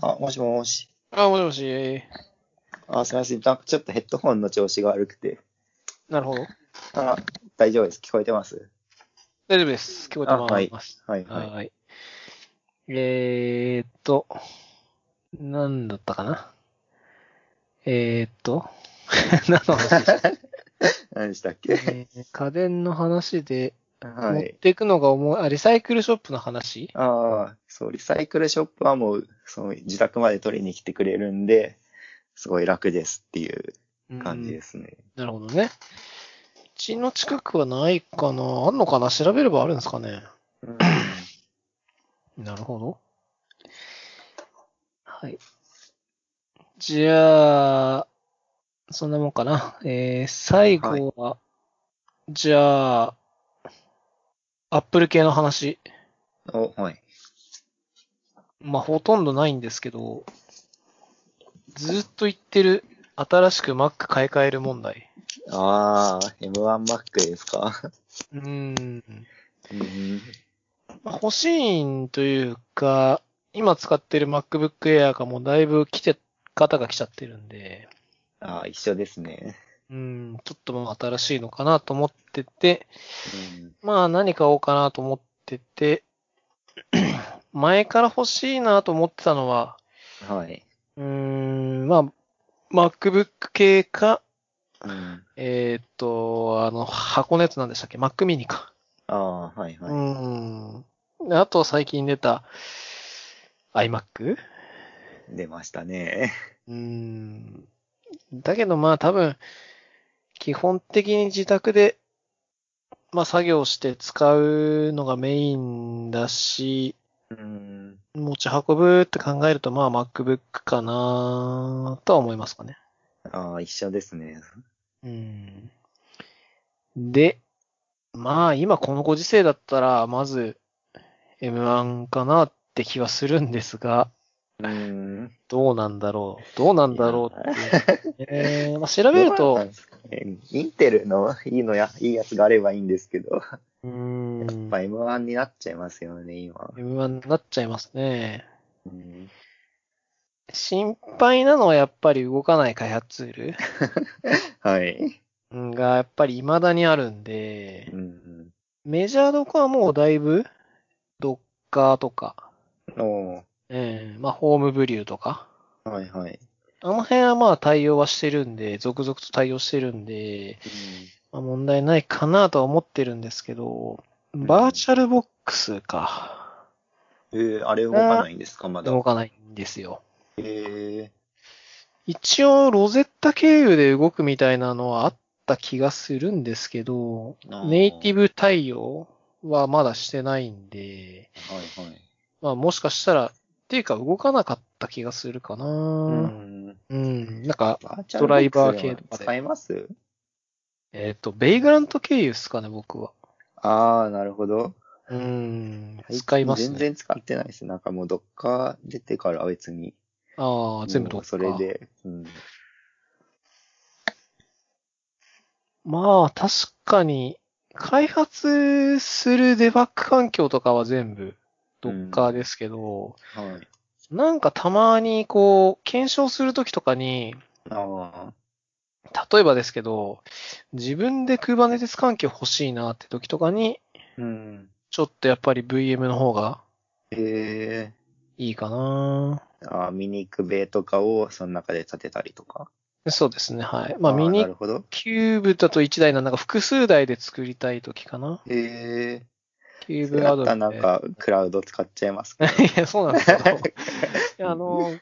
あ、もしもし。あ、もしもし。あ、すみません。なんかちょっとヘッドホンの調子が悪くて。なるほど。あ、大丈夫です。聞こえてます？大丈夫です。聞こえてあはいます。はい、ははい。い。えーっと、なんだったかな？えーっと、何の話でした？っ 何でしたっけ、けえー家電の話で、はい。持っていくのが重い、あ、リサイクルショップの話？ああ、そう、リサイクルショップはもう、その自宅まで取りに来てくれるんで、すごい楽ですっていう感じですね。なるほどね。うちの近くはないかなあんのかな？調べればあるんですかねうん なるほど。はい。じゃあ、そんなもんかな。えー、最後は、じゃあ、アップル系の話。お、はい。まあ、ほとんどないんですけど、ずっと言ってる、新しく Mac 買い替える問題。ああ、M1Mac ですか？うーん。うん。まあ、欲しいんというか、今使ってる MacBook Air がもうだいぶ来て、型が来ちゃってるんで、ああ、一緒ですね。うん、ちょっともう新しいのかなと思ってて、うん。まあ何買おうかなと思ってて、前から欲しいなと思ってたのは、はい。うーん、まあ、MacBook 系か、うん。えーっと、あの、箱のやつなんでしたっけ ?Mac mini か。ああ、はいはうい。ん。であと最近出た iMac? 出ましたね。うーん。だけどまあ多分、基本的に自宅で、まあ作業して使うのがメインだし、うん。持ち運ぶって考えるとまあ MacBook かなとは思いますかね。ああ、一緒ですね。うん。で、まあ今このご時世だったら、まず M1 かなって気はするんですが、うん。どうなんだろう。どうなんだろうっていう、え ーまあ、調べるとインテルのいいのや、いいやつがあればいいんですけど、うーん、まあ M1 になっちゃいますよね、今。M1 になっちゃいますね。うん、心配なのはやっぱり動かない開発ツール はい。うんがやっぱり未だにあるんでう、ん。メジャーどこはもうだいぶ、ドッカーとか、ええまあホームブリューとか、はいはい。あの辺はまあ対応はしてるんで、続々と対応してるんで、まあ、問題ないかなとは思ってるんですけど、ん VirtualBox か、えー、あれ動かないんですか、まだ？動かないんですよ。え一応、 Rosetta 経由で動くみたいなのはあった気がするんですけど、ネイティブ対応はまだしてないんで、ー、はいはい。まあもしかしたら、っていうか動かなかった気がするかなううん。ん。なんか、ドライバー系とかで使えます？えっ、と、ベイグラント経由ですかね、僕は。ああ、なるほど。うん。使いますね。全然使ってないです。なんかもうどっか出てから別に。ああ、全部どっか。それで。うん。まあ、確かに、開発するデバッグ環境とかは全部、ドッカーですけど、はい。なんかたまにこう、検証するときとかに、あ例えばですけど、自分で Kubernetes 環境欲しいなって時とかに、あ。うん。ちょっとやっぱり VM の方がえいいかなえあーミニクベとかをその中で立てたりとか？そうですね、はい。まあーミニ。キューブだと1台なんだが複数台で作りたい時かなええキューブアドレらなんか、クラウド使っちゃいますか いや、そうなんですけど。いや、あの、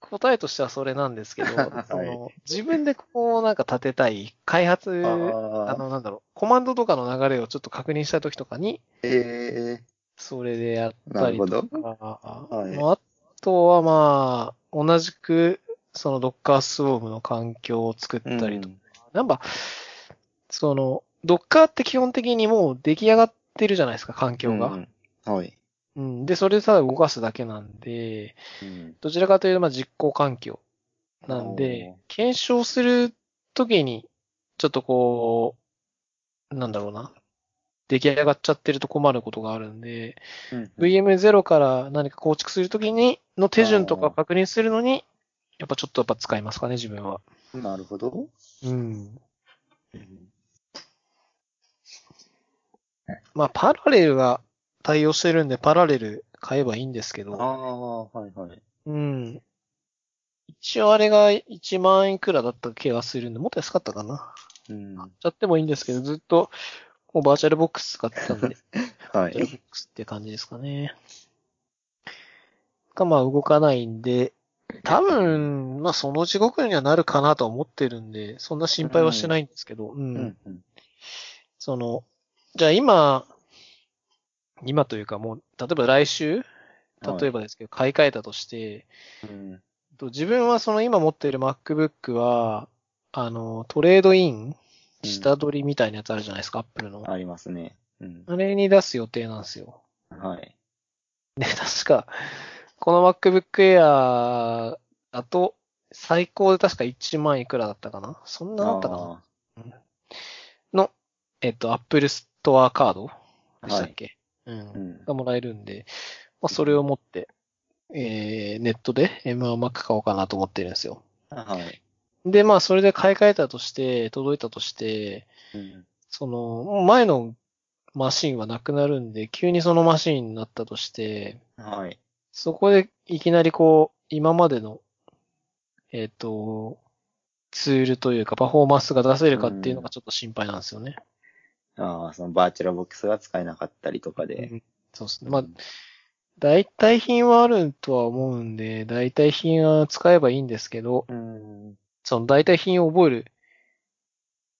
答えとしてはそれなんですけど、その自分でこうなんか立てたい、開発、あの、なんだろう、コマンドとかの流れをちょっと確認した時とかに、ええそれでやったりとか、はいまああとはまあ、同じく、その Docker Swarm の環境を作ったりとか、なんか、その、Docker って基本的にもう出来上がってるじゃないですか、環境が。うんはい。うん、で、それでただ動かすだけなんで、うんどちらかというと、まあ、実行環境なんで、検証するときに、ちょっとこう、なんだろうな。出来上がっちゃってると困ることがあるんで、うん VM0 から何か構築するときに、の手順とか確認するのに、やっぱちょっとやっぱ使いますかね、自分は。なるほど。うん。まあ、パラレルが対応してるんで、パラレル買えばいいんですけあど、あ、はいはい。うん。一応あれが1万円くらいだった気がするんで、もっと安かったかな。うん。買っちゃってもいいんですけど、ずっと、もうバーチャルボックス使ってたんで、はいバーチャル。ボックスって感じですかね。が、まあ動かないんで、多分、まあその地獄にはなるかなとは思ってるんで、そんな心配はしてないんですけど、うん。うんうん。その、じゃあ今、今というかもう、例えば来週、例えばですけど、買い替えたとして、うん。と自分はその今持っている MacBook は、あの、トレードイン、下取りみたいなやつあるじゃないですか、Apple の。ありますね。うん。あれに出す予定なんですよ。はい。で、確か、この MacBook Air だと、最高で確か1万いくらだったかな？そんなだったかな？あの、えっと、Apple Store カードでしたっけ、うんーうん。がもらえるんで、まあ、それを持って、えー、ネットで M1 Mac 買おうかなと思ってるんですよ。はい。で、まあ、それで買い替えたとして、届いたとして、うん。その、前のマシンはなくなるんで、急にそのマシンになったとして、はい。そこでいきなりこう、今までの、えっ、と、ツールというかパフォーマンスが出せるかっていうのがちょっと心配なんですよね。ああ、そのバーチャルボックスが使えなかったりとかで。うんそうですね。まあ、代替品はあるとは思うんで、代替品は使えばいいんですけど、うん。その代替品を覚える、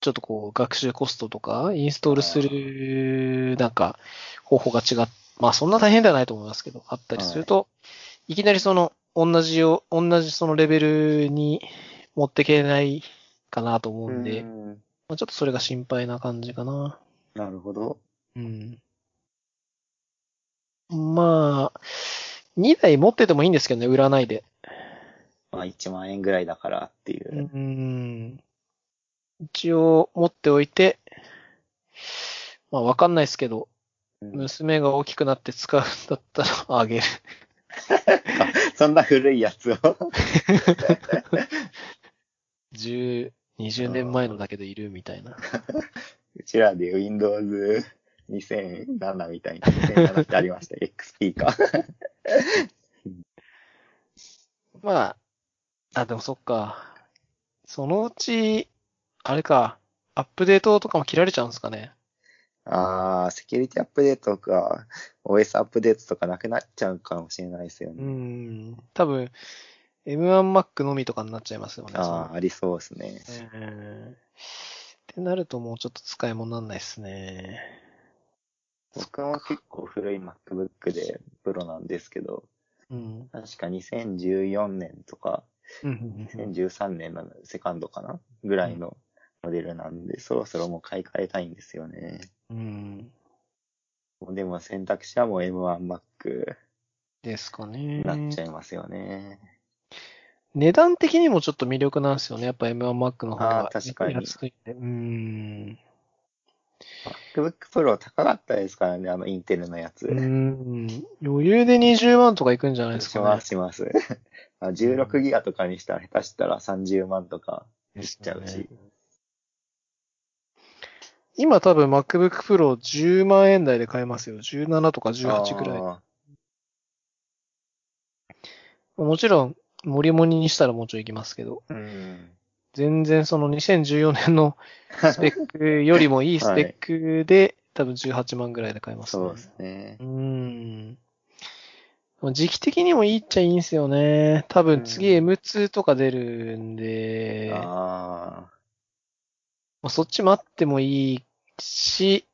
ちょっとこう、学習コストとか、インストールする、なんか、方法が違っ、まあそんな大変ではないと思いますけど、あったりすると、い、きなりその、同じよ、同じそのレベルに持ってけないかなと思うんで、うんまあ、ちょっとそれが心配な感じかな。なるほど。うん。まあ、2台持っててもいいんですけどね、売らないで。まあ1万円ぐらいだからっていうう。ん。一応持っておいて、まあわかんないですけど、うん娘が大きくなって使うんだったら あげる。そんな古いやつを。10、20年前のだけどいるみたいな。うちらで Windows 2007みたいな、2007ってありました。XP か。まあ、あ、でもそっか。そのうち、あれか、アップデートとかも切られちゃうんですかね。ああ、セキュリティアップデートか、OS アップデートとかなくなっちゃうかもしれないですようね。ん。多分、M1Mac のみとかになっちゃいますよね。ああ、ありそうですね。うんってなるともうちょっと使い物になんないですね。僕も結構古い MacBook でプロなんですけど、うん。確か2014年とか、うん2013年のセカンドかなぐらいのモデルなんで、そろそろもう買い替えたいんですよね。うん。でも選択肢はもう M1Mac ですかねに。なっちゃいますよね。値段的にもちょっと魅力なんですよね。やっぱ M1Mac の方が。確かに安いんで。うん。MacBook Pro 高かったですからね、あのインテルのやつ。うん。余裕で20万とかいくんじゃないですかねします、。します。あ16ギガとかにしたら下手したら30万とかしちゃうし。今多分 MacBook Pro 10万円台で買えますよ。17とか18くらい。あもちろん、モリモリにしたらもうちょいいきますけど、ーうん。全然その2014年の スペックよりもいいスペックで、多分18万ぐらいで買えますね。そうですね。うーん。時期的にもいいっちゃいいんですよね。多分次うん M2 とか出るんで、まああそっち待ってもいいし、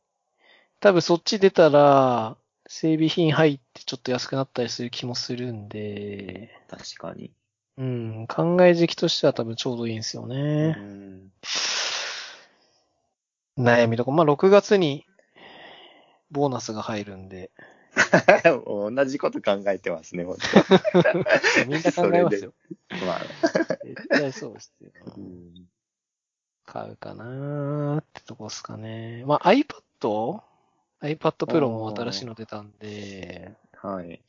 多分そっち出たら、整備品入ってちょっと安くなったりする気もするんで、あ、確かに。うん、考え時期としては多分ちょうどいいんですようね。ん。悩みとか、まあ6月にボーナスが入るんで、同じこと考えてますね、本 みんな考えますよ。当。まあ、絶対そうですよ。うん買うかなーってとこですかね。まあ iPad?iPad Pro も新しいの出たんで、はい。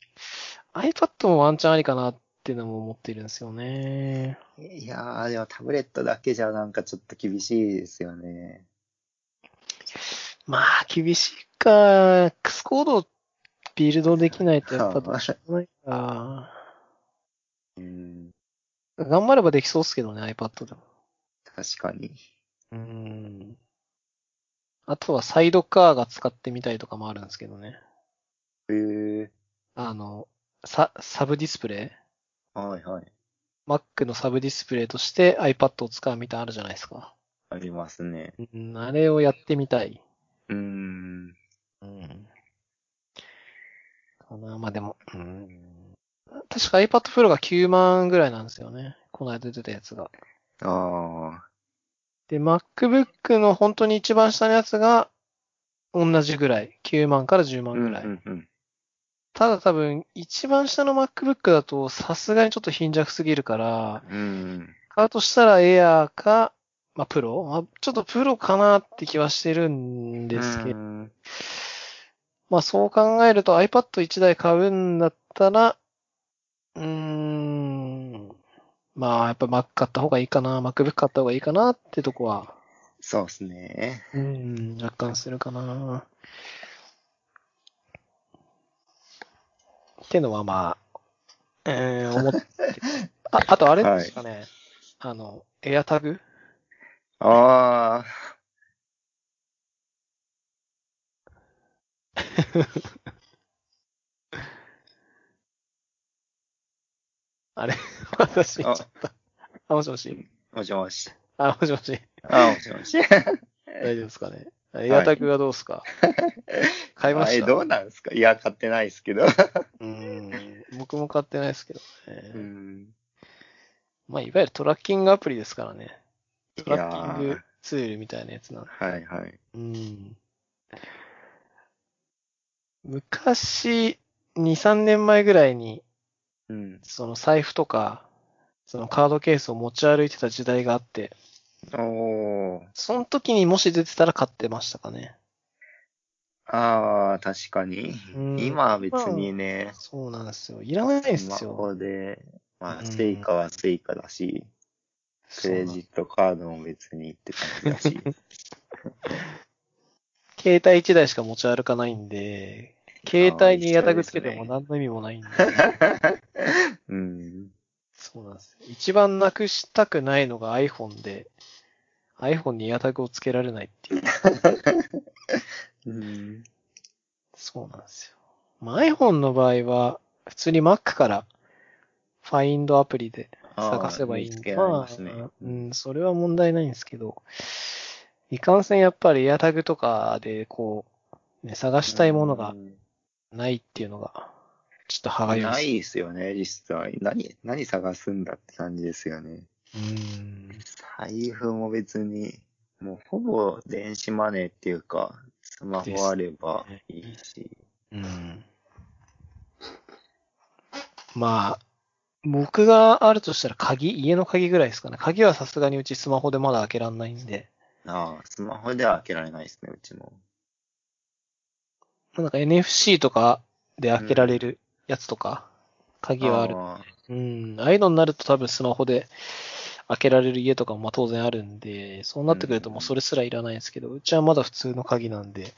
iPad もワンチャンありかなっていうのも思ってるんですよね。いやー、でもタブレットだけじゃなんかちょっと厳しいですよね。まあ厳しいか、X コードビルドできないとやっぱどうしようもないか。うん。頑張ればできそうっすけどね、iPad でも。確かに。うん。あとはサイドカーが使ってみたいとかもあるんですけどね。へえあの、サ、サブディスプレイはいはい。Mac のサブディスプレイとして iPad を使うみたいなのあるじゃないですか。ありますね。うん、あれをやってみたい。うーん。うん。かな、まあでも、うん。確か iPad Pro が9万ぐらいなんですよね。この間出てたやつが。ああ。で、MacBook の本当に一番下のやつが同じぐらい。9万から10万ぐらい。うんうんうん。ただ多分、一番下の MacBook だとさすがにちょっと貧弱すぎるから、うん。買うとしたら Air か、まあ、プロ、まあ、ちょっとプロかなって気はしてるんですけど、うんまあそう考えると iPad1 台買うんだったら、うーん、まあやっぱ Mac 買った方がいいかな、MacBook 買った方がいいかなってとこは、そうですね。うん、若干するかな。ってのはまあ、えー、思って。あ、あとあれですかね。あの、エアタグ？ああ。あれ？私言っちゃった。あ、もしもし。もしもし。あ、もしもし。あもしもし。大丈夫ですかね。エアタグはどうですか、買いました？どうなんですか？いや、買ってないですけど。うん。僕も買ってないですけどね。うん。まあ、いわゆるトラッキングアプリですからね。トラッキングーツールみたいなやつなんで。はいはい。うん。昔、2、3年前ぐらいに、うん。その財布とか、そのカードケースを持ち歩いてた時代があって、おー。その時にもし出てたら買ってましたかね。ああ、確かにうん。今は別にね、そうなんですよ。いらないですよ。スマホで、まあ、うん Suica は Suica だし、クレジットカードも別にって感じだし。携帯1台しか持ち歩かないんで、携帯に AirTag つけても何の意味もないんで。うん。そうなんですよ。一番なくしたくないのが iPhone で、iPhone にエアタグをつけられないっていう。うん。そうなんですよ。まあ、iPhone の場合は、普通に Mac から Find アプリで探せばいいんで、まあうん、それは問題ないんですけど、いかんせんやっぱりエアタグとかでこう、ね、探したいものがうんないっていうのが、ちょっと歯がゆいです。ないですよね、実際。何、何探すんだって感じですよね。うん。財布も別に、もうほぼ電子マネーっていうか、スマホあればいいし。うん。まあ、僕があるとしたら鍵、家の鍵ぐらいですかね。鍵はさすがにうちスマホでまだ開けらんないんで。ああ、スマホでは開けられないですね、うちも。なんか NFC とかで開けられるやつとか、鍵はある。あうん。ああいうのになると多分スマホで開けられる家とかもまあ当然あるんで、そうなってくるともうそれすらいらないんですけど、うちはまだ普通の鍵なんで、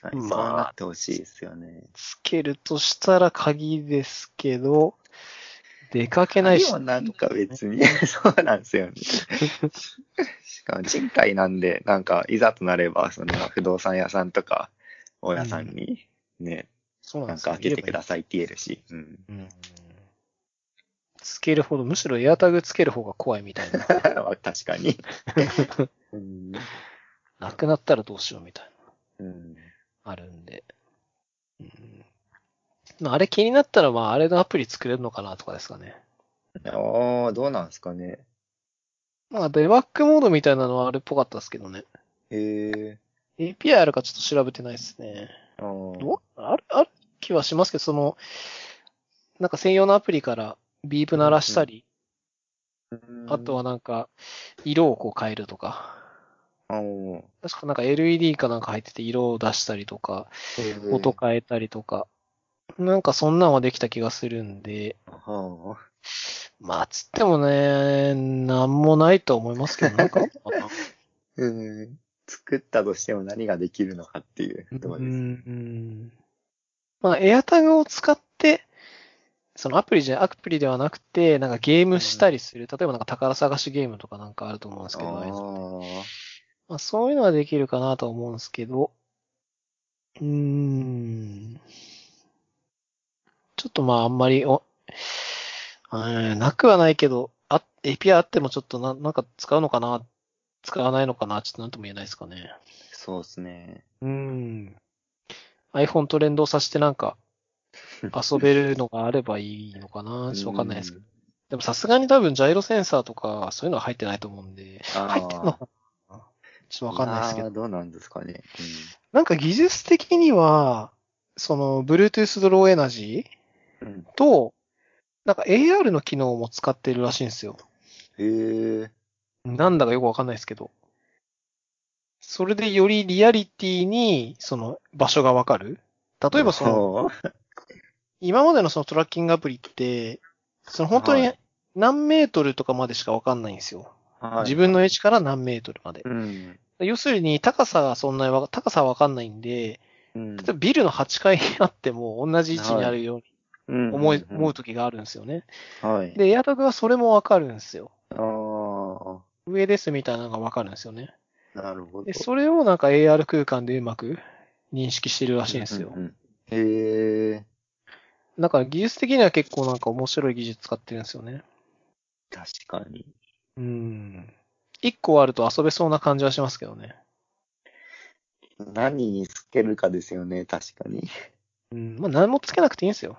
確かに、そうまあなってほしいですよね。つけるとしたら鍵ですけど、出かけないし。なんか別に、そうなんですよね。しかも、賃貸なんで、なんか、いざとなれば、その、不動産屋さんとか、大家さんに、ね、なんそうなんか開けてくださいって言えるし。うん。うんつけるほど、むしろエアタグつける方が怖いみたいな。確かに。うん。なくなったらどうしようみたいうん。な、あるんで。うんまああれ気になったら、まあ、あれのアプリ作れるのかなとかですかね。ああ、どうなんですかね。まあ、デバッグモードみたいなのはあれっぽかったですけどね。へえ。API あるかちょっと調べてないですね。あーどう？ある、ある気はしますけど、その、なんか専用のアプリからビープ鳴らしたり、あとは、なんか、色をこう変えるとか。確かなんか LED かなんか入ってて色を出したりとか、音変えたりとか、なんかそんなんはできた気がするんで、はまあ、つってもね、なんもないと思いますけど、なんか。うん。作ったとしても何ができるのかっていうところです。うんうんまあ、エアタグを使って、そのアプリじゃ、アプリではなくて、なんかゲームしたりする。例えばなんか宝探しゲームとかなんかあると思うんですけど、あまあ、そういうのはできるかなとは思うんですけど、うーん。ちょっとまああんまり、お、うん、なくはないけど、あ、API あってもちょっとな、なんか使うのかな使わないのかなちょっとなんとも言えないですかね。そうですね。うん。iPhone と連動させてなんか、遊べるのがあればいいのかな？ちょっとわかんないですけど。でもさすがに多分ジャイロセンサーとかそういうのは入ってないと思うんで、入ってんのちょっとわかんないですけど。どうなんですかね。なんか技術的には、その Bluetooth ドローエナジうん。うんーと、なんか AR の機能も使ってるらしいんですよ。へえ。なんだかよくわかんないですけど。それでよりリアリティに、その場所がわかる？例えばその、の、今までのそのトラッキングアプリって、その本当にはい何メートルとかまでしかわかんないんですよ。はい自分の位置から何メートルまで。うん。要するに高さがそんなにわ、高さはわかんないんで、うん例えばビルの8階にあっても同じ位置にあるように思い、思うと。時があるんですよね。はい。で、エアタグはそれもわかるんですよ。あ上ですみたいなのがわかるんですよね。あ、なるほど。で、それをなんか AR 空間でうまく認識してるらしいんですよう。んうんへえ、だから技術的には結構なんか面白い技術使ってるんですよね。確かに。うん。一個あると遊べそうな感じはしますけどね。何につけるかですよね、確かに。うん。まあ何もつけなくていいんですよ。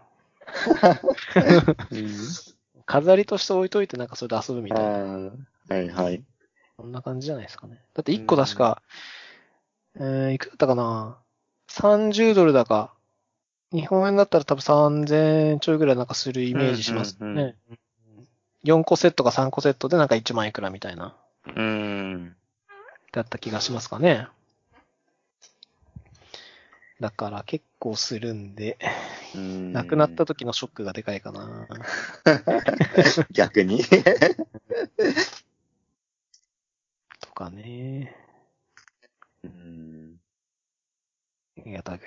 飾りとして置いといてなんかそれで遊ぶみあたいな。あ、はいはい。そんな感じじゃないですかね。だって一個確か、えー、いくらだったかな ?30 ドルだか。日本円だったら多分3000円ちょいぐらいなんかするイメージしますうんうんね。4個セットか3個セットでなんか1万いくらみたいな。うん。だった気がしますかね。だから結構するんで、うん亡くなった時のショックがでかいかな。逆に。とかね。うん。エアタグ。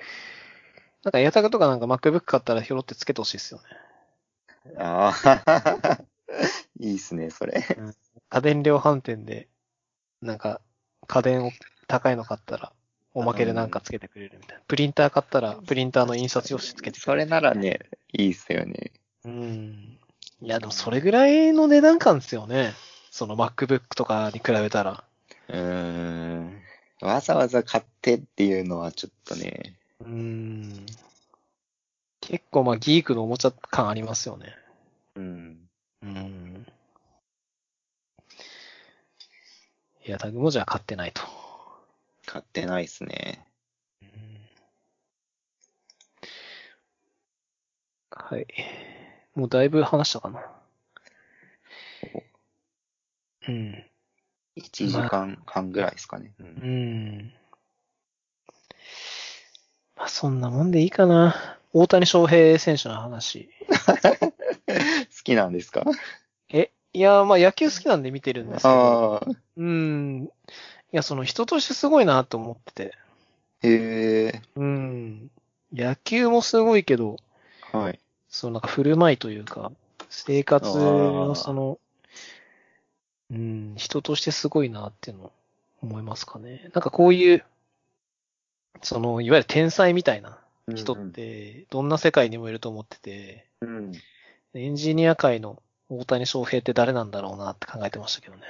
なんかエアタグとかなんか MacBook 買ったらひょろってつけてほしいですよね。ああ、いいっすね、それ。家電量販店で、なんか家電を高いの買ったら、おまけでなんかつけてくれるみたいな。プリンター買ったら、プリンターの印刷用紙つけてくれる。それならね、いいっすよね。うん。いや、でもそれぐらいの値段感ですよね。その MacBook とかに比べたら。うーん。わざわざ買ってっていうのはちょっとね。うん。結構まあギークのおもちゃ感ありますよね。うん。うん。いや、タグもじゃあ買ってないと。買ってないっすね。はい。もうだいぶ話したかな。うん。1時間半ぐらいですかね。ううんん。まあそんなもんでいいかな。大谷翔平選手の話。好きなんですか？え、いや、まあ野球好きなんで見てるんですけど。うん。いや、その人としてすごいなと思ってて。へえ。うん。野球もすごいけど、はい。そのなんか振る舞いというか、生活あのーその、うん、人としてすごいなっていうのを思いますかね。なんかこういう、その、いわゆる天才みたいな人って、どんな世界にもいると思ってて、うん。エンジニア界の大谷翔平って誰なんだろうなって考えてましたけどね。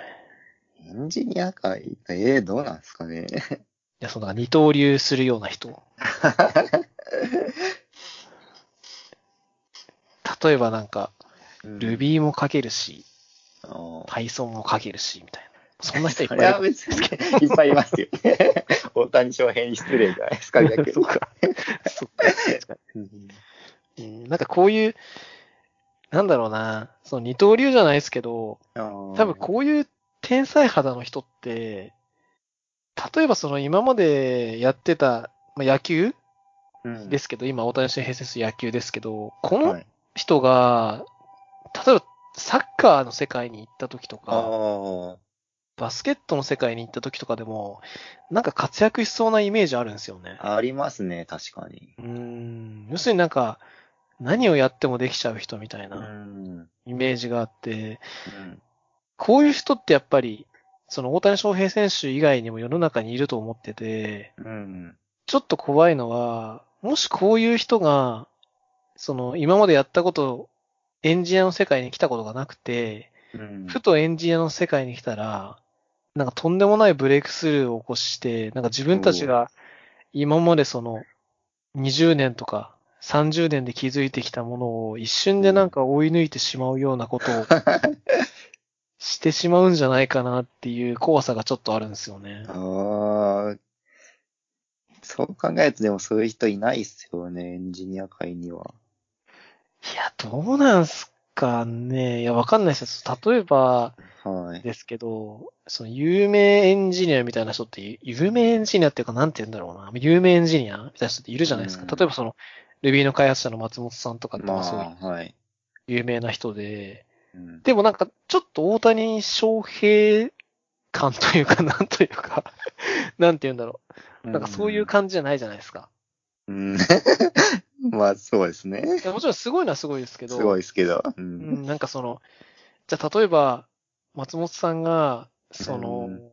エンジニア界？ええどうなんですかね。いや、その二刀流するような人。例えばなんか、ー。Ruby も書けるし、Python も書けるし、みたいな。そんな人いっぱいいる。は別にいっぱいいますよ。大谷翔平に失礼じゃないですか、逆に。そっか。そっか。確かうんにうんなんかこういう、なんだろうな、その二刀流じゃないですけど、多分こういう天才肌の人って、例えばその今までやってた、まあ、野球うんですけど、今大谷翔平選手野球ですけど、このはい人が、例えばサッカーの世界に行った時とあか、ーバスケットの世界に行った時とかでも、なんか活躍しそうなイメージあるんですよね。ありますね、確かに。うーん。要するになんか、何をやってもできちゃう人みたいうなんイメージがあって、うんこういう人ってやっぱり、その大谷翔平選手以外にも世の中にいると思ってて、うん。ちょっと怖いのは、もしこういう人が、その今までやったこと、エンジニアの世界に来たことがなくて、うんふとエンジニアの世界に来たら、なんかとんでもないブレイクスルーを起こして、なんか自分たちが今までその20年とか30年で築いてきたものを一瞬でなんか追い抜いてしまうようなことをしてしまうんじゃないかなっていう怖さがちょっとあるんですよね。ああ、そう考えるとでもそういう人いないっすよね、エンジニア界には。いや、どうなんすかね。いや、わかんないですよ。例えばはい。ですけど、その有名エンジニアみたいな人って、有名エンジニアっていうかなんて言うんだろうな。有名エンジニアみたいな人っているじゃないですか。うん例えばその Ruby の開発者の松本さんとかってまあそうい。有名な人で、うんでもなんかちょっと大谷翔平感というか、なんというか、なんて言うんだろう。なんかそういう感じじゃないじゃないですか。うん。まあ、そうですね。もちろんすごいのはすごいですけど、すごいですけど。う。うんん、なんかその、じゃあ例えば、松本さんが、その、うん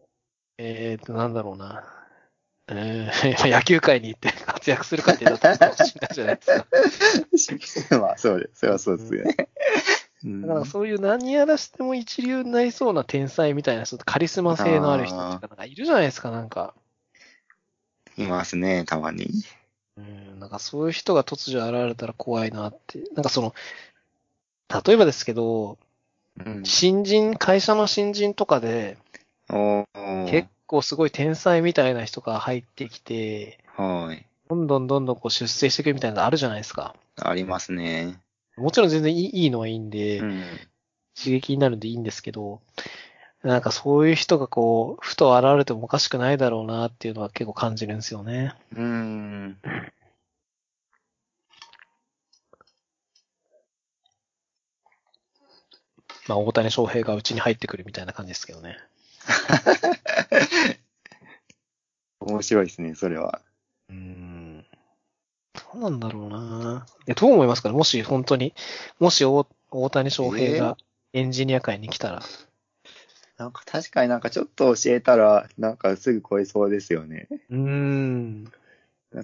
えーと、なんだろうな。えー、野球界に行って活躍するかっていうと、かもしれないじゃないですか。まあ、そうです。それはそうですよね。うんだからそういう何やらしても一流になりそうな天才みたいな人ってカリスマ性のある人とかなんかいるじゃないですか、なんか。いますね、たまに。うん、なんかそういう人が突如現れたら怖いなって。なんかその、例えばですけど、うん。新人、会社の新人とかで、結構すごい天才みたいな人が入ってきて、はい。どんどんどんどんこう出世していくみたいなのあるじゃないですか。ありますね。もちろん全然いいいいのはいいんで、うん。刺激になるんでいいんですけど、なんかそういう人がこう、ふと現れてもおかしくないだろうなっていうのは結構感じるんですよね。うん。まあ大谷翔平がうちに入ってくるみたいな感じですけどね。面白いですね、それは。うーん。どうなんだろうなえ、どう思いますかね？もし本当に、もし大大谷翔平がエンジニア界に来たら。なんか確かになんかちょっと教えたら、なんかすぐ超えそうですよね。うーん。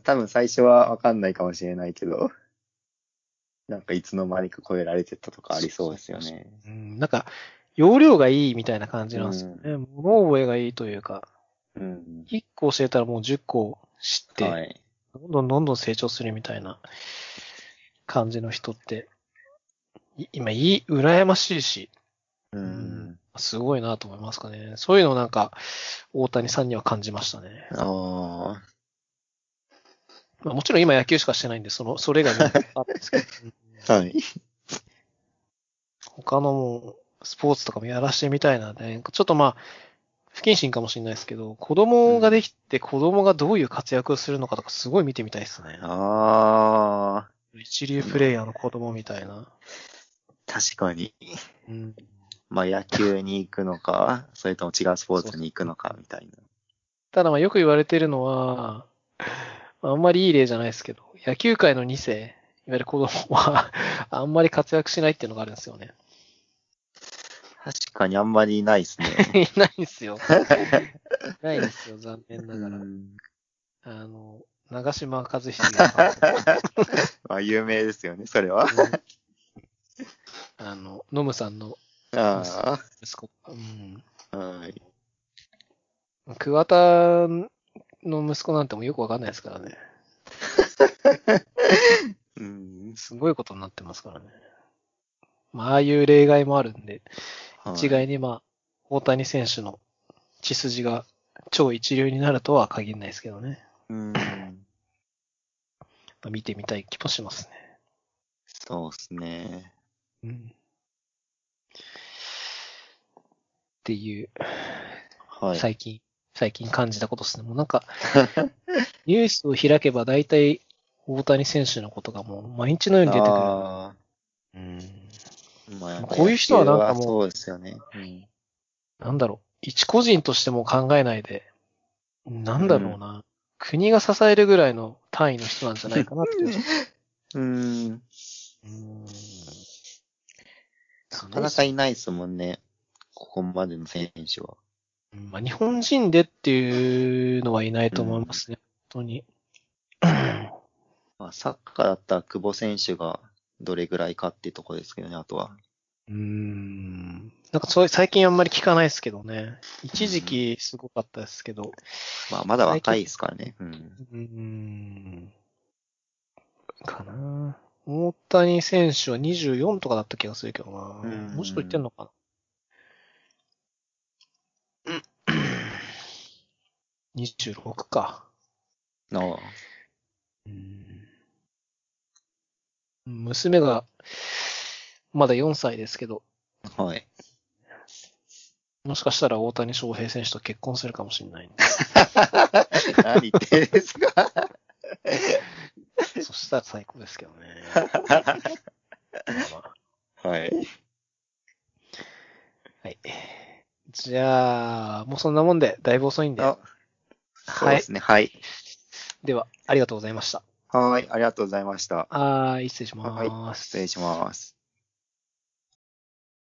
多分最初はわかんないかもしれないけど、なんかいつの間にか超えられてたとかありそうですよね。うん、なんか、容量がいいみたいな感じなんですよね。物覚えがいいというか、うん。1個教えたらもう10個知って、はい。どんどんどんどん成長するみたいな感じの人って、い今いい、羨ましいし、うん。すごいなと思いますかね。そういうのをなんか、大谷さんには感じましたね。あまあ、もちろん今野球しかしてないんで、その、それ以外もあったんですけど。はい。他のもう、スポーツとかもやらしてみたいなね。ちょっとまあ、不謹慎かもしれないですけど、子供ができて子供がどういう活躍をするのかとかすごい見てみたいですね。ああ。一流プレイヤーの子供みたいな。確かに。うん。まあ野球に行くのか、それとも違うスポーツに行くのかみたいな。ただまあよく言われてるのは、あんまりいい例じゃないですけど、野球界の2世、いわゆる子供は、あんまり活躍しないっていうのがあるんですよね。確かにあんまりいないですね。い ないんですよ。い ないんですよ、残念ながら。うんあの、長島和秀さん まあ有名ですよね、それは。あの、ノムさんのあ息子。うん。あ。はい。桑田の息子なんてもうよくわかんないですからね。うん。すごいことになってますからね。まあ、ああいう例外もあるんで、はい一概にまあ、大谷選手の血筋が超一流になるとは限らないですけどね。うん。まあ見てみたい気もしますね。そうですね。うん。っていう、はい。最近、最近感じたことですね。もうなんか、ニュースを開けば大体大谷選手のことがもう毎日のように出てくる。あうん。ーまあ、こういう人はなんかもうそうですよね。うん。なんだろう、一個人としても考えないで、なんだろうな、国が支えるぐらいの単位の人なんじゃないかなって。うん。うんなかなかいないですもんね。ここまでの選手は。うんまあ、日本人でっていうのはいないと思いますね、本当に。まあ、サッカーだったら久保選手がどれぐらいかっていうところですけどね、あとは。うーん。なんかそういう、最近あんまり聞かないですけどね。一時期すごかったですけど。まあ、まだ若いですからね。うん。うーん。かな。大谷選手は24とかだった気がするけどな。うんもうちょっと言ってんのかな。うん26か。ああうん娘が、まだ4歳ですけど、はい。もしかしたら大谷翔平選手と結婚するかもしれないんで。何言ってんですか そしたら最高ですけどね。まあまあはい。はい。じゃあ、もうそんなもんで、だいぶ遅いんで。あ、そうはいです。ね。はい。では、ありがとうございました。はい。ありがとうございました。はーい、失礼します。失礼します。